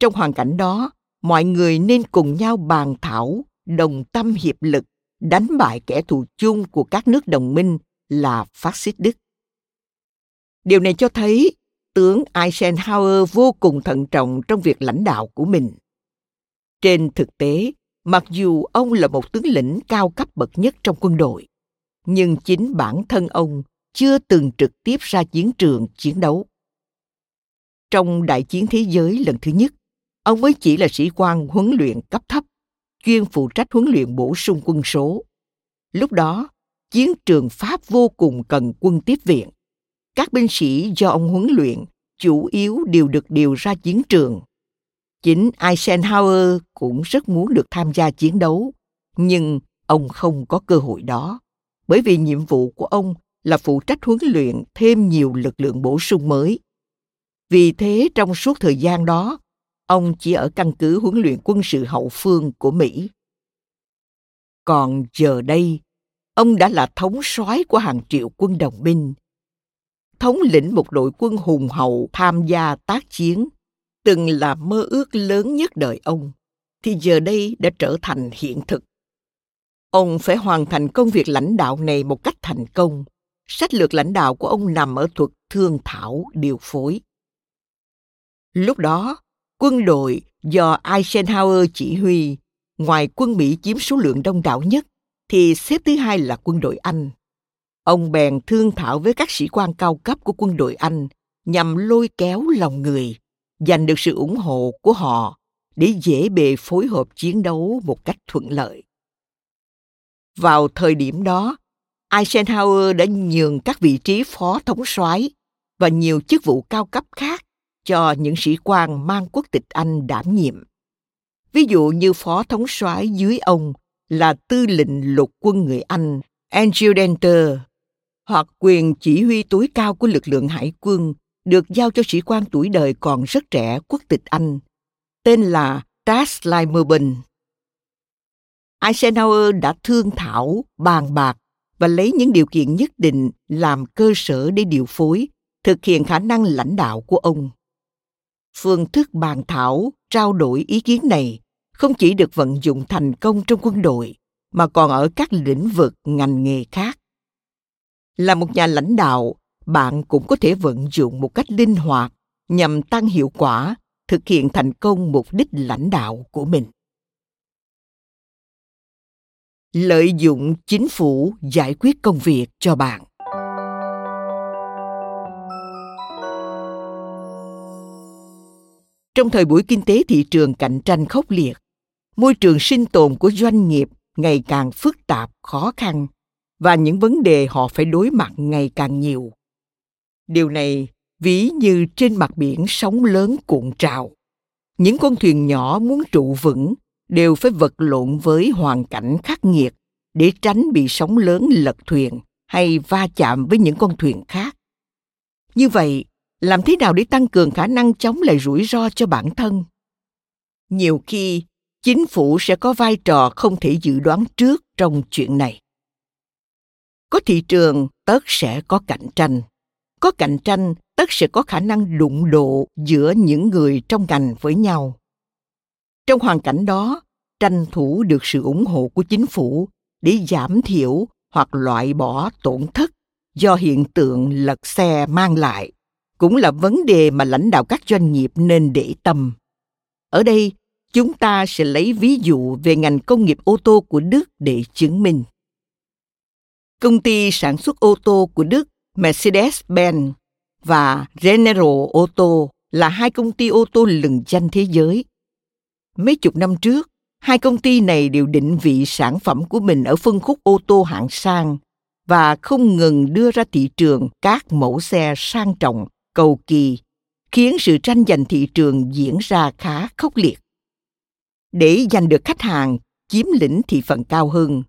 Trong hoàn cảnh đó, mọi người nên cùng nhau bàn thảo, đồng tâm hiệp lực, đánh bại kẻ thù chung của các nước đồng minh là phát xít Đức. Điều này cho thấy tướng Eisenhower vô cùng thận trọng trong việc lãnh đạo của mình. Trên thực tế, mặc dù ông là một tướng lĩnh cao cấp bậc nhất trong quân đội, nhưng chính bản thân ông chưa từng trực tiếp ra chiến trường chiến đấu. Trong đại chiến thế giới lần thứ nhất, ông mới chỉ là sĩ quan huấn luyện cấp thấp, chuyên phụ trách huấn luyện bổ sung quân số. Lúc đó, chiến trường Pháp vô cùng cần quân tiếp viện. Các binh sĩ do ông huấn luyện chủ yếu đều được điều ra chiến trường. Chính Eisenhower cũng rất muốn được tham gia chiến đấu, nhưng ông không có cơ hội đó, bởi vì nhiệm vụ của ông là phụ trách huấn luyện thêm nhiều lực lượng bổ sung mới. Vì thế trong suốt thời gian đó, ông chỉ ở căn cứ huấn luyện quân sự hậu phương của Mỹ. Còn giờ đây, ông đã là thống soái của hàng triệu quân đồng minh. Thống lĩnh một đội quân hùng hậu tham gia tác chiến, từng là mơ ước lớn nhất đời ông, thì giờ đây đã trở thành hiện thực. Ông phải hoàn thành công việc lãnh đạo này một cách thành công. Sách lược lãnh đạo của ông nằm ở thuật thương thảo điều phối. Lúc đó, quân đội do Eisenhower chỉ huy, ngoài quân Mỹ chiếm số lượng đông đảo nhất, thì xếp thứ hai là quân đội Anh. Ông bèn thương thảo với các sĩ quan cao cấp của quân đội Anh nhằm lôi kéo lòng người, giành được sự ủng hộ của họ để dễ bề phối hợp chiến đấu một cách thuận lợi. Vào thời điểm đó, Eisenhower đã nhường các vị trí phó thống soái và nhiều chức vụ cao cấp khác cho những sĩ quan mang quốc tịch Anh đảm nhiệm. Ví dụ như phó thống soái dưới ông là tư lệnh lục quân người Anh Andrew Denter hoặc quyền chỉ huy tối cao của lực lượng hải quân được giao cho sĩ quan tuổi đời còn rất trẻ quốc tịch Anh, tên là Tass Lymerben. Eisenhower đã thương thảo, bàn bạc và lấy những điều kiện nhất định làm cơ sở để điều phối, thực hiện khả năng lãnh đạo của ông phương thức bàn thảo trao đổi ý kiến này không chỉ được vận dụng thành công trong quân đội mà còn ở các lĩnh vực ngành nghề khác là một nhà lãnh đạo bạn cũng có thể vận dụng một cách linh hoạt nhằm tăng hiệu quả, thực hiện thành công mục đích lãnh đạo của mình. Lợi dụng chính phủ giải quyết công việc cho bạn. Trong thời buổi kinh tế thị trường cạnh tranh khốc liệt, môi trường sinh tồn của doanh nghiệp ngày càng phức tạp, khó khăn và những vấn đề họ phải đối mặt ngày càng nhiều điều này ví như trên mặt biển sóng lớn cuộn trào. Những con thuyền nhỏ muốn trụ vững đều phải vật lộn với hoàn cảnh khắc nghiệt để tránh bị sóng lớn lật thuyền hay va chạm với những con thuyền khác. Như vậy, làm thế nào để tăng cường khả năng chống lại rủi ro cho bản thân? Nhiều khi, chính phủ sẽ có vai trò không thể dự đoán trước trong chuyện này. Có thị trường tất sẽ có cạnh tranh có cạnh tranh, tất sẽ có khả năng đụng độ giữa những người trong ngành với nhau. Trong hoàn cảnh đó, tranh thủ được sự ủng hộ của chính phủ để giảm thiểu hoặc loại bỏ tổn thất do hiện tượng lật xe mang lại, cũng là vấn đề mà lãnh đạo các doanh nghiệp nên để tâm. Ở đây, chúng ta sẽ lấy ví dụ về ngành công nghiệp ô tô của đức để chứng minh. Công ty sản xuất ô tô của đức mercedes-benz và general auto là hai công ty ô tô lừng danh thế giới. Mấy chục năm trước, hai công ty này đều định vị sản phẩm của mình ở phân khúc ô tô hạng sang và không ngừng đưa ra thị trường các mẫu xe sang trọng, cầu kỳ, khiến sự tranh giành thị trường diễn ra khá khốc liệt. Để giành được khách hàng, chiếm lĩnh thị phần cao hơn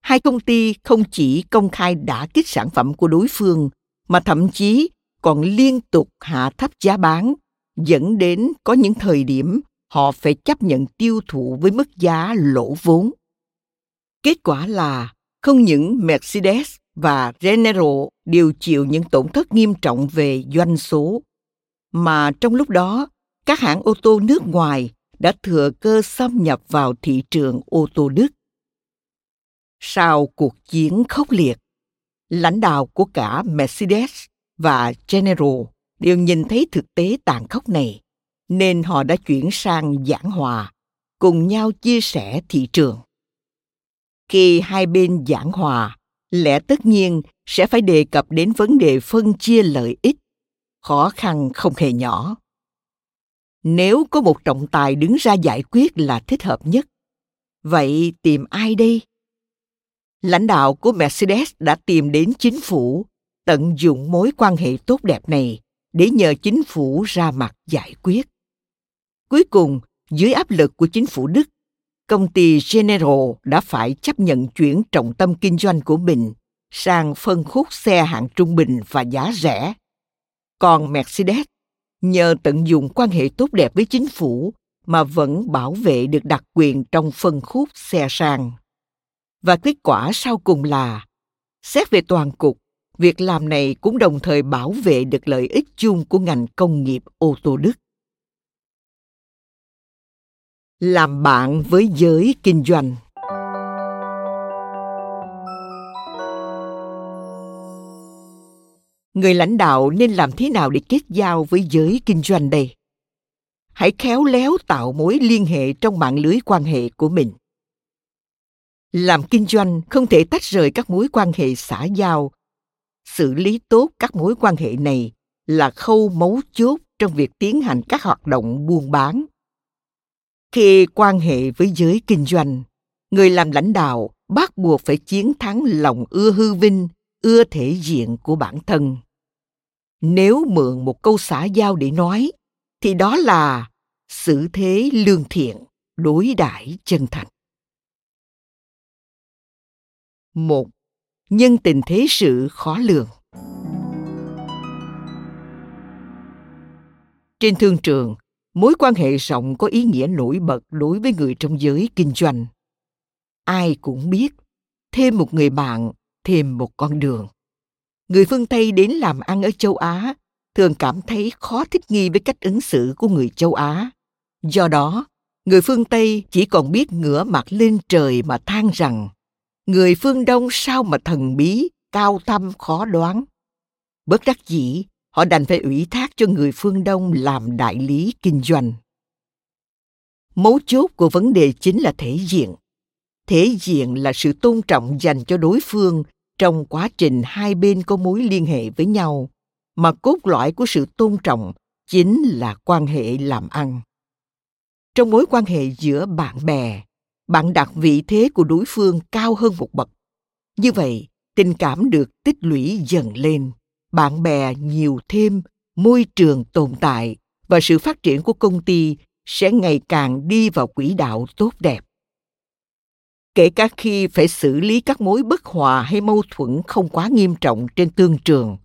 hai công ty không chỉ công khai đả kích sản phẩm của đối phương, mà thậm chí còn liên tục hạ thấp giá bán, dẫn đến có những thời điểm họ phải chấp nhận tiêu thụ với mức giá lỗ vốn kết quả là không những mercedes và general đều chịu những tổn thất nghiêm trọng về doanh số, mà trong lúc đó, các hãng ô tô nước ngoài đã thừa cơ xâm nhập vào thị trường ô tô Đức. Sau cuộc chiến khốc liệt, lãnh đạo của cả Mercedes và General đều nhìn thấy thực tế tàn khốc này, nên họ đã chuyển sang giảng hòa, cùng nhau chia sẻ thị trường. Khi hai bên giảng hòa, lẽ tất nhiên sẽ phải đề cập đến vấn đề phân chia lợi ích, khó khăn không hề nhỏ. Nếu có một trọng tài đứng ra giải quyết là thích hợp nhất vậy tìm ai đây? Lãnh đạo của mercedes đã tìm đến chính phủ, tận dụng mối quan hệ tốt đẹp này để nhờ chính phủ ra mặt giải quyết cuối cùng, dưới áp lực của chính phủ đức, công ty general đã phải chấp nhận chuyển trọng tâm kinh doanh của mình sang phân khúc xe hạng trung bình và giá rẻ còn mercedes, nhờ tận dụng quan hệ tốt đẹp với chính phủ mà vẫn bảo vệ được đặc quyền trong phân khúc xe sang. Và kết quả sau cùng là, xét về toàn cục, việc làm này cũng đồng thời bảo vệ được lợi ích chung của ngành công nghiệp ô tô Đức. Làm bạn với giới kinh doanh. Người lãnh đạo nên làm thế nào để kết giao với giới kinh doanh đây? Hãy khéo léo tạo mối liên hệ trong mạng lưới quan hệ của mình làm kinh doanh không thể tách rời các mối quan hệ xã giao. Xử lý tốt các mối quan hệ này là khâu mấu chốt trong việc tiến hành các hoạt động buôn bán. Khi quan hệ với giới kinh doanh, người làm lãnh đạo bắt buộc phải chiến thắng lòng ưa hư vinh, ưa thể diện của bản thân. Nếu mượn một câu xã giao để nói, thì đó là xử thế lương thiện, đối đãi chân thành một nhân tình thế sự khó lường. Trên thương trường, mối quan hệ rộng có ý nghĩa nổi bật đối với người trong giới kinh doanh. Ai cũng biết, thêm một người bạn, thêm một con đường. Người phương tây đến làm ăn ở châu á, thường cảm thấy khó thích nghi với cách ứng xử của người châu á. Do đó, người phương tây chỉ còn biết ngửa mặt lên trời mà than rằng người phương đông sao mà thần bí cao thâm khó đoán bất đắc dĩ họ đành phải ủy thác cho người phương Đông làm đại lý kinh doanh. Mấu chốt của vấn đề chính là thể diện. Thể diện là sự tôn trọng dành cho đối phương trong quá trình hai bên có mối liên hệ với nhau, mà cốt lõi của sự tôn trọng chính là quan hệ làm ăn. Trong mối quan hệ giữa bạn bè, bạn đặt vị thế của đối phương cao hơn một bậc. Như vậy, tình cảm được tích lũy dần lên, bạn bè nhiều thêm, môi trường tồn tại và sự phát triển của công ty sẽ ngày càng đi vào quỹ đạo tốt đẹp. Kể cả khi phải xử lý các mối bất hòa hay mâu thuẫn không quá nghiêm trọng trên tương trường,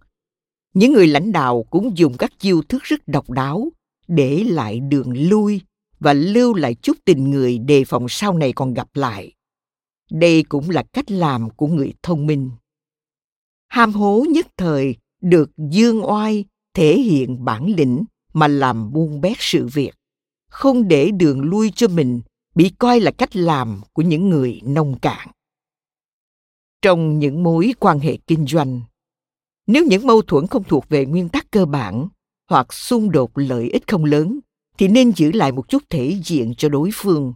những người lãnh đạo cũng dùng các chiêu thức rất độc đáo để lại đường lui và lưu lại chút tình người đề phòng sau này còn gặp lại. Đây cũng là cách làm của người thông minh. Ham hố nhất thời được dương oai thể hiện bản lĩnh mà làm buông bét sự việc, không để đường lui cho mình bị coi là cách làm của những người nông cạn. Trong những mối quan hệ kinh doanh, nếu những mâu thuẫn không thuộc về nguyên tắc cơ bản hoặc xung đột lợi ích không lớn thì nên giữ lại một chút thể diện cho đối phương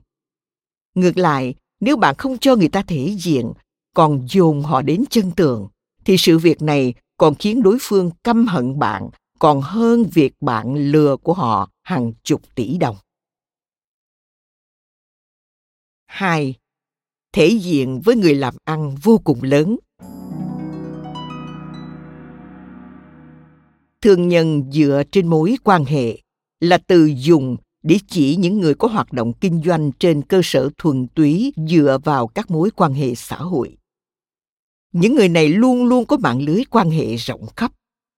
ngược lại, nếu bạn không cho người ta thể diện, còn dồn họ đến chân tường, thì sự việc này còn khiến đối phương căm hận bạn còn hơn việc bạn lừa của họ hàng chục tỷ đồng. 2. Thể diện với người làm ăn vô cùng lớn. Thương nhân dựa trên mối quan hệ là từ dùng để chỉ những người có hoạt động kinh doanh trên cơ sở thuần túy dựa vào các mối quan hệ xã hội. Những người này luôn luôn có mạng lưới quan hệ rộng khắp,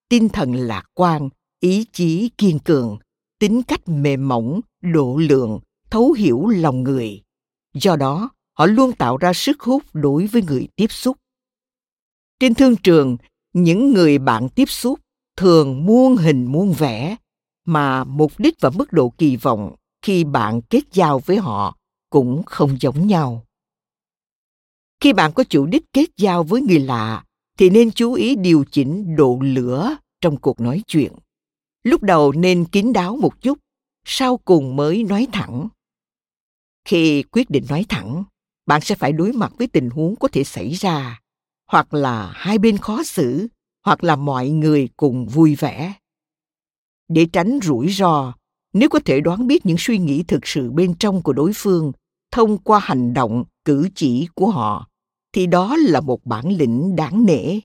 tinh thần lạc quan, ý chí kiên cường, tính cách mềm mỏng, độ lượng, thấu hiểu lòng người. Do đó, họ luôn tạo ra sức hút đối với người tiếp xúc. Trên thương trường, những người bạn tiếp xúc thường muôn hình muôn vẻ mà mục đích và mức độ kỳ vọng khi bạn kết giao với họ cũng không giống nhau. Khi bạn có chủ đích kết giao với người lạ, thì nên chú ý điều chỉnh độ lửa trong cuộc nói chuyện. Lúc đầu nên kín đáo một chút, sau cùng mới nói thẳng. Khi quyết định nói thẳng, bạn sẽ phải đối mặt với tình huống có thể xảy ra, hoặc là hai bên khó xử, hoặc là mọi người cùng vui vẻ để tránh rủi ro. Nếu có thể đoán biết những suy nghĩ thực sự bên trong của đối phương thông qua hành động, cử chỉ của họ, thì đó là một bản lĩnh đáng nể.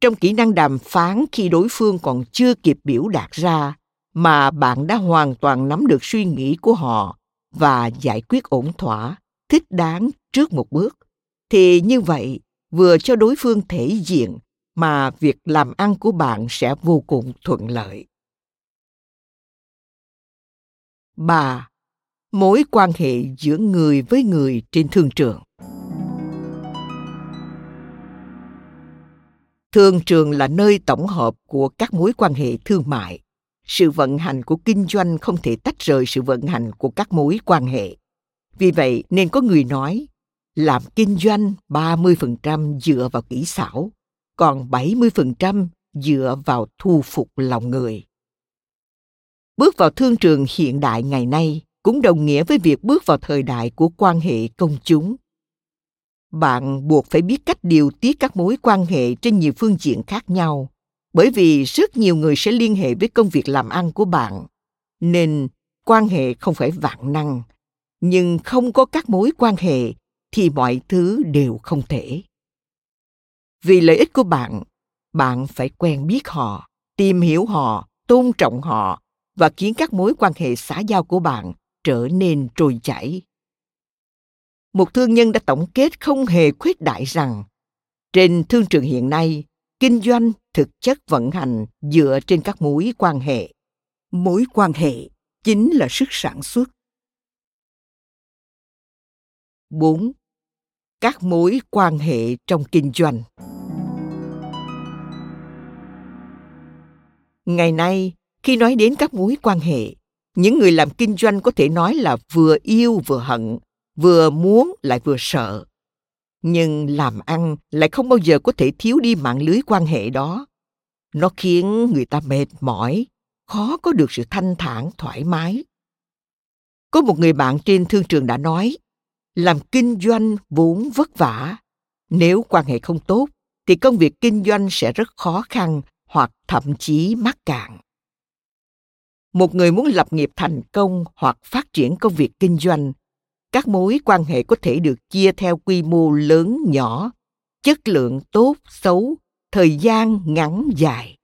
Trong kỹ năng đàm phán khi đối phương còn chưa kịp biểu đạt ra mà bạn đã hoàn toàn nắm được suy nghĩ của họ và giải quyết ổn thỏa, thích đáng trước một bước, thì như vậy vừa cho đối phương thể diện mà việc làm ăn của bạn sẽ vô cùng thuận lợi. 3. Mối quan hệ giữa người với người trên thương trường. Thương trường là nơi tổng hợp của các mối quan hệ thương mại. Sự vận hành của kinh doanh không thể tách rời sự vận hành của các mối quan hệ. Vì vậy nên có người nói, làm kinh doanh 30% dựa vào kỹ xảo, còn 70% dựa vào thu phục lòng người. Bước vào thương trường hiện đại ngày nay cũng đồng nghĩa với việc bước vào thời đại của quan hệ công chúng. Bạn buộc phải biết cách điều tiết các mối quan hệ trên nhiều phương diện khác nhau, bởi vì rất nhiều người sẽ liên hệ với công việc làm ăn của bạn, nên quan hệ không phải vạn năng, nhưng không có các mối quan hệ thì mọi thứ đều không thể. Vì lợi ích của bạn, bạn phải quen biết họ, tìm hiểu họ, tôn trọng họ và khiến các mối quan hệ xã giao của bạn trở nên trôi chảy. Một thương nhân đã tổng kết không hề khuyết đại rằng trên thương trường hiện nay, kinh doanh thực chất vận hành dựa trên các mối quan hệ. Mối quan hệ chính là sức sản xuất. 4. Các mối quan hệ trong kinh doanh. Ngày nay, khi nói đến các mối quan hệ, những người làm kinh doanh có thể nói là vừa yêu vừa hận, vừa muốn lại vừa sợ. Nhưng làm ăn lại không bao giờ có thể thiếu đi mạng lưới quan hệ đó. Nó khiến người ta mệt mỏi, khó có được sự thanh thản, thoải mái. Có một người bạn trên thương trường đã nói, làm kinh doanh vốn vất vả. Nếu quan hệ không tốt, thì công việc kinh doanh sẽ rất khó khăn hoặc thậm chí mắc cạn một người muốn lập nghiệp thành công hoặc phát triển công việc kinh doanh, các mối quan hệ có thể được chia theo quy mô lớn nhỏ, chất lượng tốt, xấu, thời gian ngắn dài.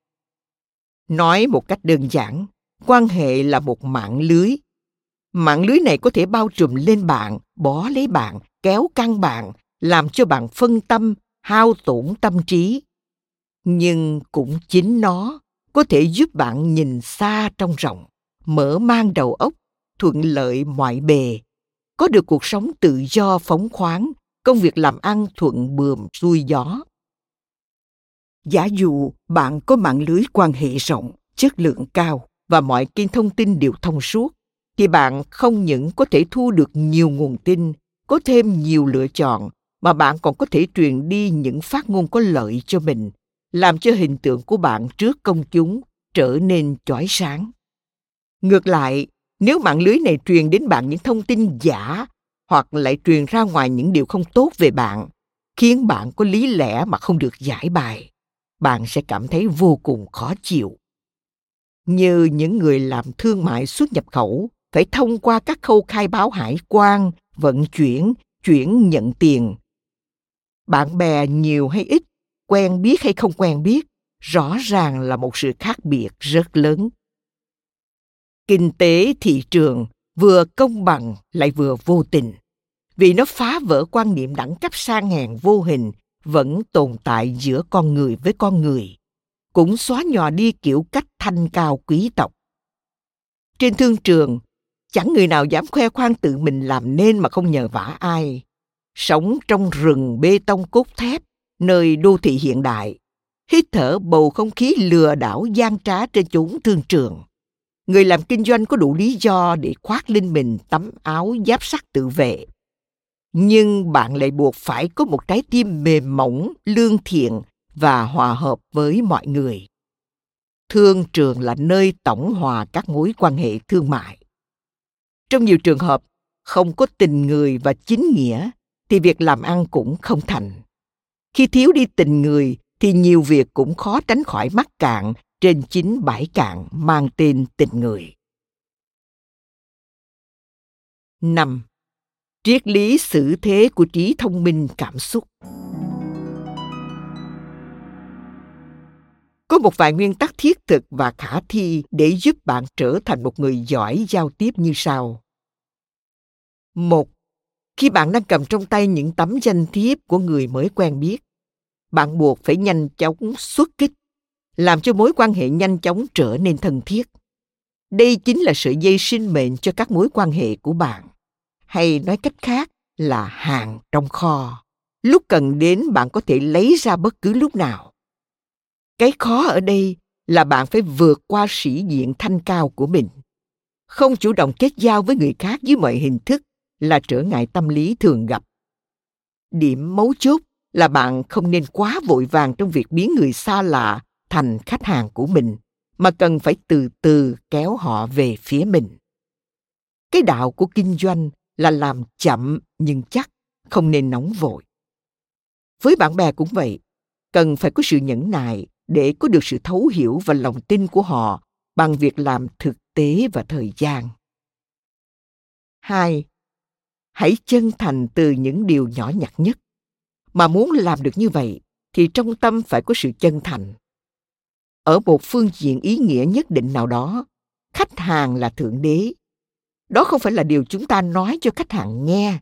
Nói một cách đơn giản, quan hệ là một mạng lưới. Mạng lưới này có thể bao trùm lên bạn bó lấy bạn, kéo căng bạn, làm cho bạn phân tâm, hao tổn tâm trí. Nhưng cũng chính nó có thể giúp bạn nhìn xa trong rộng, mở mang đầu óc, thuận lợi mọi bề. Có được cuộc sống tự do phóng khoáng, công việc làm ăn thuận buồm xuôi gió. Giả dụ bạn có mạng lưới quan hệ rộng, chất lượng cao và mọi kênh thông tin đều thông suốt, thì bạn không những có thể thu được nhiều nguồn tin, có thêm nhiều lựa chọn, mà bạn còn có thể truyền đi những phát ngôn có lợi cho mình làm cho hình tượng của bạn trước công chúng trở nên chói sáng. Ngược lại, nếu mạng lưới này truyền đến bạn những thông tin giả hoặc lại truyền ra ngoài những điều không tốt về bạn, khiến bạn có lý lẽ mà không được giải bài, bạn sẽ cảm thấy vô cùng khó chịu. Như những người làm thương mại xuất nhập khẩu phải thông qua các khâu khai báo hải quan, vận chuyển chuyển nhận tiền. Bạn bè nhiều hay ít quen biết hay không quen biết, rõ ràng là một sự khác biệt rất lớn. Kinh tế thị trường vừa công bằng lại vừa vô tình. Vì nó phá vỡ quan niệm đẳng cấp sang hèn vô hình, vẫn tồn tại giữa con người với con người, cũng xóa nhòa đi kiểu cách thanh cao quý tộc. Trên thương trường, chẳng người nào dám khoe khoang tự mình làm nên mà không nhờ vả ai. Sống trong rừng bê tông cốt thép nơi đô thị hiện đại. Hít thở bầu không khí lừa đảo gian trá trên chốn thương trường. Người làm kinh doanh có đủ lý do để khoác lên mình tấm áo giáp sắt tự vệ. Nhưng bạn lại buộc phải có một trái tim mềm mỏng, lương thiện và hòa hợp với mọi người. Thương trường là nơi tổng hòa các mối quan hệ thương mại. Trong nhiều trường hợp không có tình người và chính nghĩa thì việc làm ăn cũng không thành khi thiếu đi tình người thì nhiều việc cũng khó tránh khỏi mắc cạn trên chính bãi cạn mang tên tình người. 5. Triết lý xử thế của trí thông minh cảm xúc Có một vài nguyên tắc thiết thực và khả thi để giúp bạn trở thành một người giỏi giao tiếp như sau. Một, khi bạn đang cầm trong tay những tấm danh thiếp của người mới quen biết, bạn buộc phải nhanh chóng xuất kích, làm cho mối quan hệ nhanh chóng trở nên thân thiết. Đây chính là sợi dây sinh mệnh cho các mối quan hệ của bạn. Hay nói cách khác là hàng trong kho. Lúc cần đến, bạn có thể lấy ra bất cứ lúc nào. Cái khó ở đây là bạn phải vượt qua sĩ diện thanh cao của mình. Không chủ động kết giao với người khác dưới mọi hình thức là trở ngại tâm lý thường gặp. Điểm mấu chốt là bạn không nên quá vội vàng trong việc biến người xa lạ thành khách hàng của mình, mà cần phải từ từ kéo họ về phía mình. Cái đạo của kinh doanh là làm chậm nhưng chắc, không nên nóng vội. Với bạn bè cũng vậy, cần phải có sự nhẫn nại để có được sự thấu hiểu và lòng tin của họ bằng việc làm thực tế và thời gian. Hai, hãy chân thành từ những điều nhỏ nhặt nhất mà muốn làm được như vậy thì trong tâm phải có sự chân thành. Ở một phương diện ý nghĩa nhất định nào đó, khách hàng là thượng đế. Đó không phải là điều chúng ta nói cho khách hàng nghe,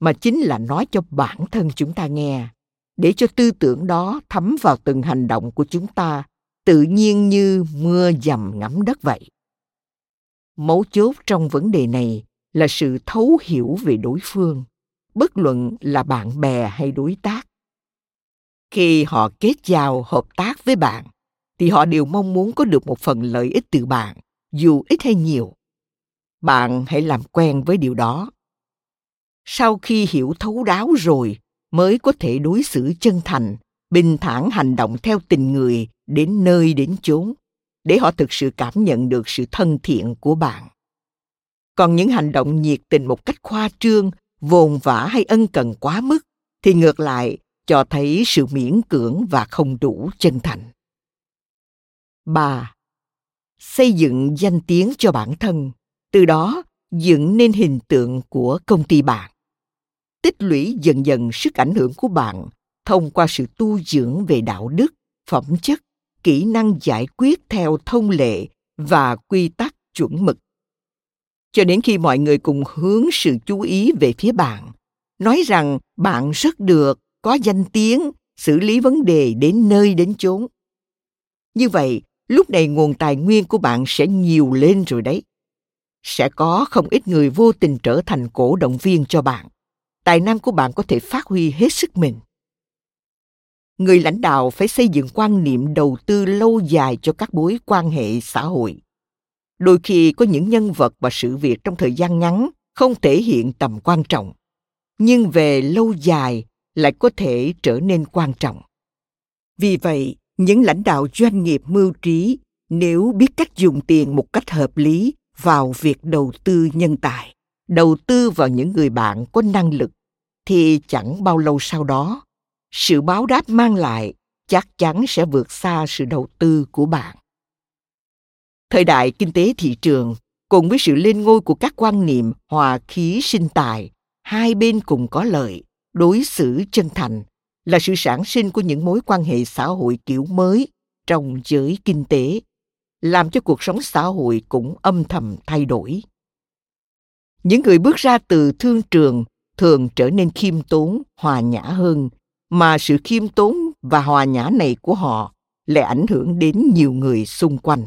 mà chính là nói cho bản thân chúng ta nghe, để cho tư tưởng đó thấm vào từng hành động của chúng ta, tự nhiên như mưa dầm ngắm đất vậy. Mấu chốt trong vấn đề này là sự thấu hiểu về đối phương bất luận là bạn bè hay đối tác. Khi họ kết giao, hợp tác với bạn, thì họ đều mong muốn có được một phần lợi ích từ bạn, dù ít hay nhiều. Bạn hãy làm quen với điều đó. Sau khi hiểu thấu đáo rồi, mới có thể đối xử chân thành, bình thản hành động theo tình người, đến nơi đến chốn, để họ thực sự cảm nhận được sự thân thiện của bạn. Còn những hành động nhiệt tình một cách khoa trương vồn vã hay ân cần quá mức thì ngược lại cho thấy sự miễn cưỡng và không đủ chân thành. 3. Xây dựng danh tiếng cho bản thân, từ đó dựng nên hình tượng của công ty bạn. Tích lũy dần dần sức ảnh hưởng của bạn thông qua sự tu dưỡng về đạo đức, phẩm chất, kỹ năng giải quyết theo thông lệ và quy tắc chuẩn mực. Cho đến khi mọi người cùng hướng sự chú ý về phía bạn, nói rằng bạn rất được, có danh tiếng, xử lý vấn đề đến nơi đến chốn. Như vậy, lúc này nguồn tài nguyên của bạn sẽ nhiều lên rồi đấy. Sẽ có không ít người vô tình trở thành cổ động viên cho bạn. Tài năng của bạn có thể phát huy hết sức mình. Người lãnh đạo phải xây dựng quan niệm đầu tư lâu dài cho các mối quan hệ xã hội. Đôi khi có những nhân vật và sự việc trong thời gian ngắn không thể hiện tầm quan trọng, nhưng về lâu dài lại có thể trở nên quan trọng. Vì vậy, những lãnh đạo doanh nghiệp mưu trí nếu biết cách dùng tiền một cách hợp lý vào việc đầu tư nhân tài, đầu tư vào những người bạn có năng lực, thì chẳng bao lâu sau đó, sự báo đáp mang lại chắc chắn sẽ vượt xa sự đầu tư của bạn thời đại kinh tế thị trường, cùng với sự lên ngôi của các quan niệm hòa khí sinh tài, hai bên cùng có lợi, đối xử chân thành, là sự sản sinh của những mối quan hệ xã hội kiểu mới trong giới kinh tế, làm cho cuộc sống xã hội cũng âm thầm thay đổi. Những người bước ra từ thương trường thường trở nên khiêm tốn, hòa nhã hơn, mà sự khiêm tốn và hòa nhã này của họ lại ảnh hưởng đến nhiều người xung quanh.